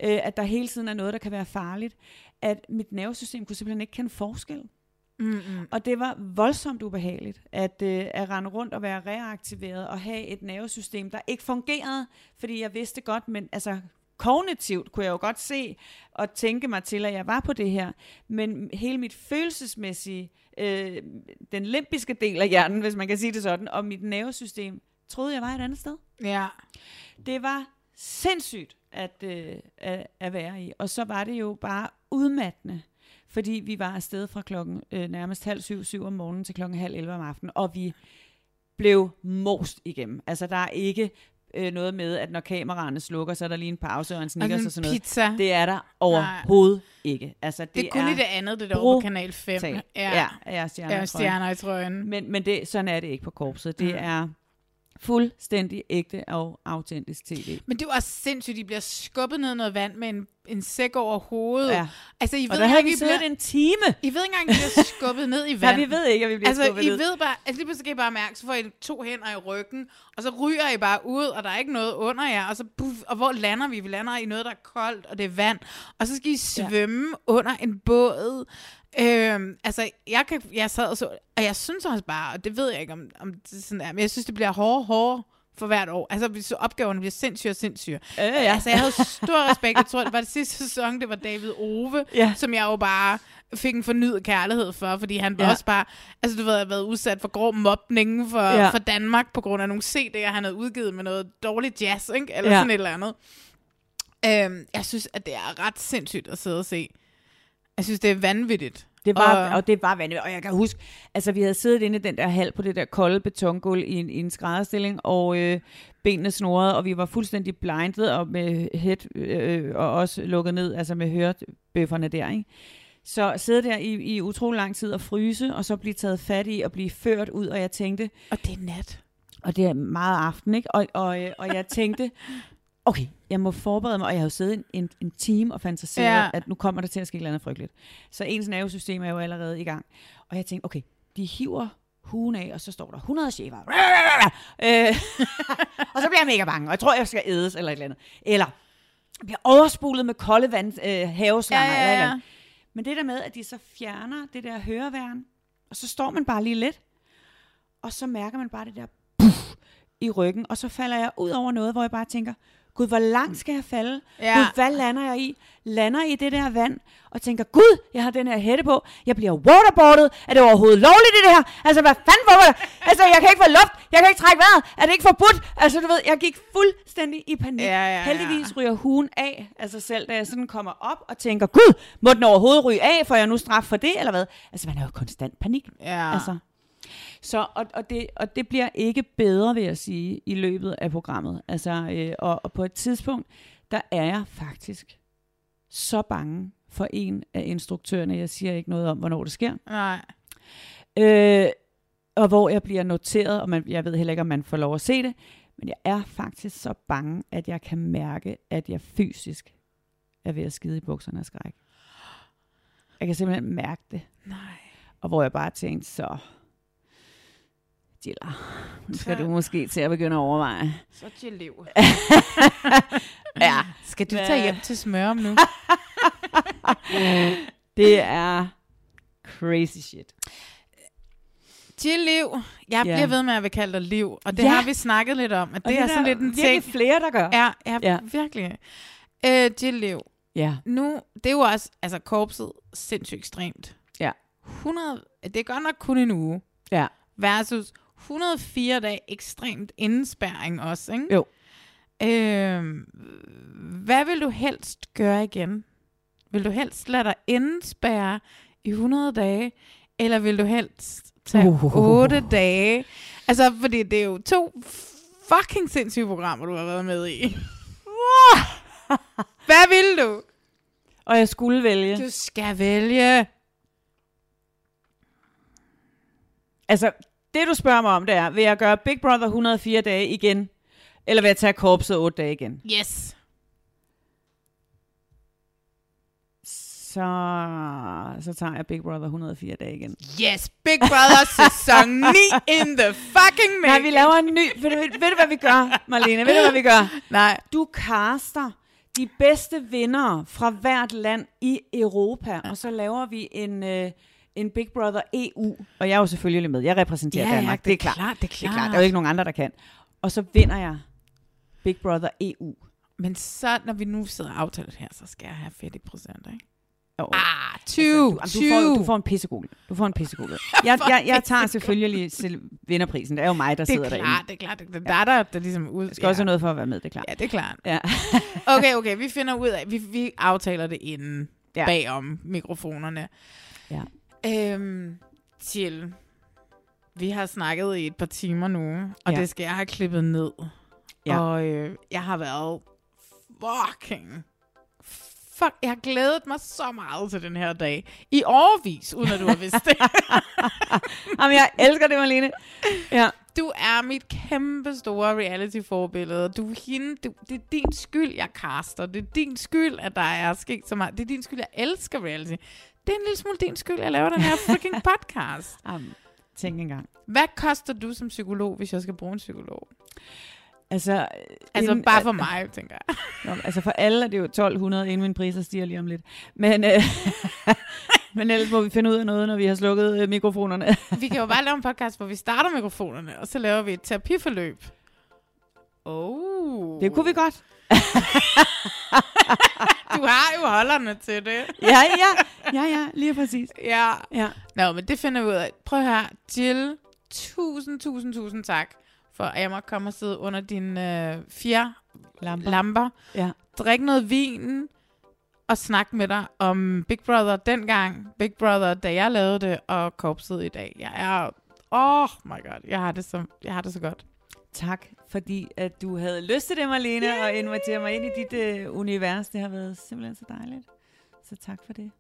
øh, at der hele tiden er noget, der kan være farligt, at mit nervesystem kunne simpelthen ikke kende forskel. Mm-mm. Og det var voldsomt ubehageligt, at, øh, at rende rundt og være reaktiveret og have et nervesystem, der ikke fungerede, fordi jeg vidste godt, men altså kognitivt kunne jeg jo godt se og tænke mig til, at jeg var på det her. Men hele mit følelsesmæssige, øh, den limpiske del af hjernen, hvis man kan sige det sådan, og mit nervesystem, troede jeg var et andet sted. Ja. Det var sindssygt at, øh, at, at være i. Og så var det jo bare udmattende, fordi vi var afsted fra klokken øh, nærmest halv syv, syv om morgenen til klokken halv 11 om aftenen, og vi blev most igennem. Altså, der er ikke øh, noget med, at når kameraerne slukker, så er der lige en pause og en snickers og, og sådan noget. pizza. Det er der overhovedet Nej. ikke. Altså, det, det er kun er i det andet, det der over på Kanal 5. Ja, ja, ja stjerner, ja, stjerner i trøjen. Men, men det, sådan er det ikke på korpset. Det mm. er fuldstændig ægte og autentisk tv. Men det var også sindssygt, de bliver skubbet ned i noget vand med en, en sæk over hovedet. Ja. Altså, I ved og der havde vi siddet bliver... en time. I ved ikke engang, at vi bliver skubbet ned i vand. Nej, vi ved ikke, at vi bliver altså, skubbet I ned. ved bare, altså lige pludselig kan I bare mærke, så får I to hænder i ryggen, og så ryger I bare ud, og der er ikke noget under jer, og så puff, og hvor lander vi? Vi lander i noget, der er koldt, og det er vand, og så skal I svømme ja. under en båd. Øhm, altså, jeg, kan, jeg sad og så, og jeg synes også bare, og det ved jeg ikke, om, om det sådan er, men jeg synes, det bliver hårdere og hårdere for hvert år. Altså, hvis opgaverne bliver sindssyge og sindssyge. Øh, ja. Altså, jeg havde stor respekt. Jeg tror, det var det sidste sæson, det var David Ove, ja. som jeg jo bare fik en fornyet kærlighed for, fordi han ja. også bare, altså du ved, har været udsat for grov mobning for, ja. for Danmark, på grund af nogle CD'er, han havde udgivet med noget dårligt jazz, ikke? eller ja. sådan et eller andet. Øhm, jeg synes, at det er ret sindssygt at sidde og se. Jeg synes, det er vanvittigt. Det var, og, og det var vanvittigt. Og jeg kan huske, altså vi havde siddet inde i den der hal på det der kolde betongulv i en, i en skrædderstilling, og øh, benene snorede, og vi var fuldstændig blindet og med head, øh, og også lukket ned, altså med hørebøfferne der, ikke? Så sidde der i, i utrolig lang tid og fryse, og så blive taget fat i og blive ført ud, og jeg tænkte... Og det er nat. Og det er meget aften, ikke? Og, og, øh, og jeg tænkte, okay, jeg må forberede mig, og jeg har jo siddet en, en, en time og fantaseret, ja. at nu kommer der til at ske noget frygteligt. Så ens nervesystem er jo allerede i gang. Og jeg tænkte, okay, de hiver hugen af, og så står der 100 chefer. øh, og så bliver jeg mega bange, og jeg tror, jeg skal ædes eller et eller andet. Eller jeg bliver overspulet med kolde vand, øh, haveslanger ja, ja, ja. eller et eller andet. Men det der med, at de så fjerner det der høreværn, og så står man bare lige lidt, og så mærker man bare det der puff i ryggen, og så falder jeg ud over noget, hvor jeg bare tænker, Gud, hvor langt skal jeg falde? Ja. Gud, hvad lander jeg i? Lander i det der vand, og tænker, Gud, jeg har den her hætte på, jeg bliver waterboardet, er det overhovedet lovligt det her? Altså, hvad fanden for det? Altså, jeg kan ikke få luft, jeg kan ikke trække vejret, er det ikke forbudt? Altså, du ved, jeg gik fuldstændig i panik. Ja, ja, ja. Heldigvis ryger hugen af af sig selv, da jeg sådan kommer op og tænker, Gud, må den overhovedet ryge af, får jeg nu straf for det, eller hvad? Altså, man er jo konstant panik. Ja. Altså, så, og, og, det, og det bliver ikke bedre, vil jeg sige, i løbet af programmet. Altså, øh, og, og på et tidspunkt, der er jeg faktisk så bange for en af instruktørerne. Jeg siger ikke noget om, hvornår det sker. Nej. Øh, og hvor jeg bliver noteret, og man, jeg ved heller ikke, om man får lov at se det, men jeg er faktisk så bange, at jeg kan mærke, at jeg fysisk er ved at skide i bukserne af skræk. Jeg kan simpelthen mærke det. Nej. Og hvor jeg bare tænkte, så Jilla, nu skal du måske til at begynde at overveje. Så til liv. ja. Skal du tage hjem til smørum nu? det er crazy shit. Til liv. Jeg bliver yeah. ved med at vil kalde dig liv, og det Ja. har vi snakket lidt om, at det, Og er sådan lidt en ting. flere, der gør. Ja, ja, Ja. virkelig. Øh, til liv. Ja. Nu, det er jo også, altså korpset, sindssygt ekstremt. Ja. 100, det er godt nok kun en uge, Ja. versus 104 dage ekstremt indespærring også, ikke? Jo. Øh, hvad vil du helst gøre igen? Vil du helst lade dig indespærre i 100 dage, eller vil du helst tage Uh. 8 dage? Altså, fordi det er jo to fucking sindssyge programmer, du har været med i. Hvad vil du? Og jeg skulle vælge. Du skal vælge. Altså, det du spørger mig om, det er, vil jeg gøre Big Brother 104 dage igen, eller vil jeg tage korpset 8 dage igen? Yes. Så, så tager jeg Big Brother 104 dage igen. Yes, Big Brother sæson 9 in the fucking Nej, making. vi laver en ny. Ved du, ved, ved du hvad vi gør, Marlene? Ved du, hvad vi gør? Nej. Du caster de bedste vindere fra hvert land i Europa, og så laver vi en, øh, en Big Brother EU. Og jeg er jo selvfølgelig med. Jeg repræsenterer Ja, ja, Danmark. det er klart. klart, det er Det er klart. klart. Der er jo ikke nogen andre, der kan. Og så vinder jeg Big Brother EU. Men så, når vi nu sidder det her, så skal jeg have fedt i procent, ikke? Jo. Ah, 20, Altså, du, jamen, 20. du, får, du får en pissegul. Du får en pissegul. Jeg, jeg, jeg tager selvfølgelig selv vinderprisen. Det er jo mig, der det er sidder derinde. klart, det er klart. Det er der, der, der ligesom ud. Jeg skal også have noget for at være med, det er klart. Ja, det er klart. Ja. Okay, okay, vi finder ud af, vi, vi aftaler det inden ja. Ja. bagom mikrofonerne. Ja. Øhm, til, vi har snakket i et par timer nu, og Ja. det skal jeg have klippet ned. Ja. Og øh, jeg har været fucking... Fuck, jeg har glædet mig så meget til den her dag. I årvis, uden at du har vidst det. Jamen, jeg elsker det, Marlene. Ja. Du er mit kæmpe store reality-forbillede. Du er hende, du, det er din skyld, jeg caster. Det er din skyld, at der er sket så meget. Det er din skyld, jeg elsker reality. Det er en lille smule din skyld, jeg laver den her freaking podcast. Um, tænk engang. Hvad koster du som psykolog, hvis jeg skal bruge en psykolog? Altså, Altså inden- bare for mig, tænker jeg. Nå, altså for alle er det jo 1200, inden min priser stiger lige om lidt. Men, øh, men ellers må vi finde ud af noget, når vi har slukket øh, mikrofonerne. Vi kan jo bare lave en podcast, hvor vi starter mikrofonerne, og så laver vi et terapiforløb. Oh. Det kunne vi godt. Du har jo holderne til det. Ja, ja, ja, ja, lige præcis. Ja. Ja. Nå, men det finder vi ud af. Prøv her, Jill. Tusind, tusind, tusind tak, for at jeg må komme og sidde under dine øh, fire Lamper. lamper. Ja. Drik noget vin og snak med dig om Big Brother dengang, Big Brother, da jeg lavede det, og korpset i dag. Jeg er... Oh my god, jeg har det så, jeg har det så godt. Tak, fordi at du havde lyst til det, Marlene, og invitere mig ind i dit øh, univers. Det har været simpelthen så dejligt. Så tak for det.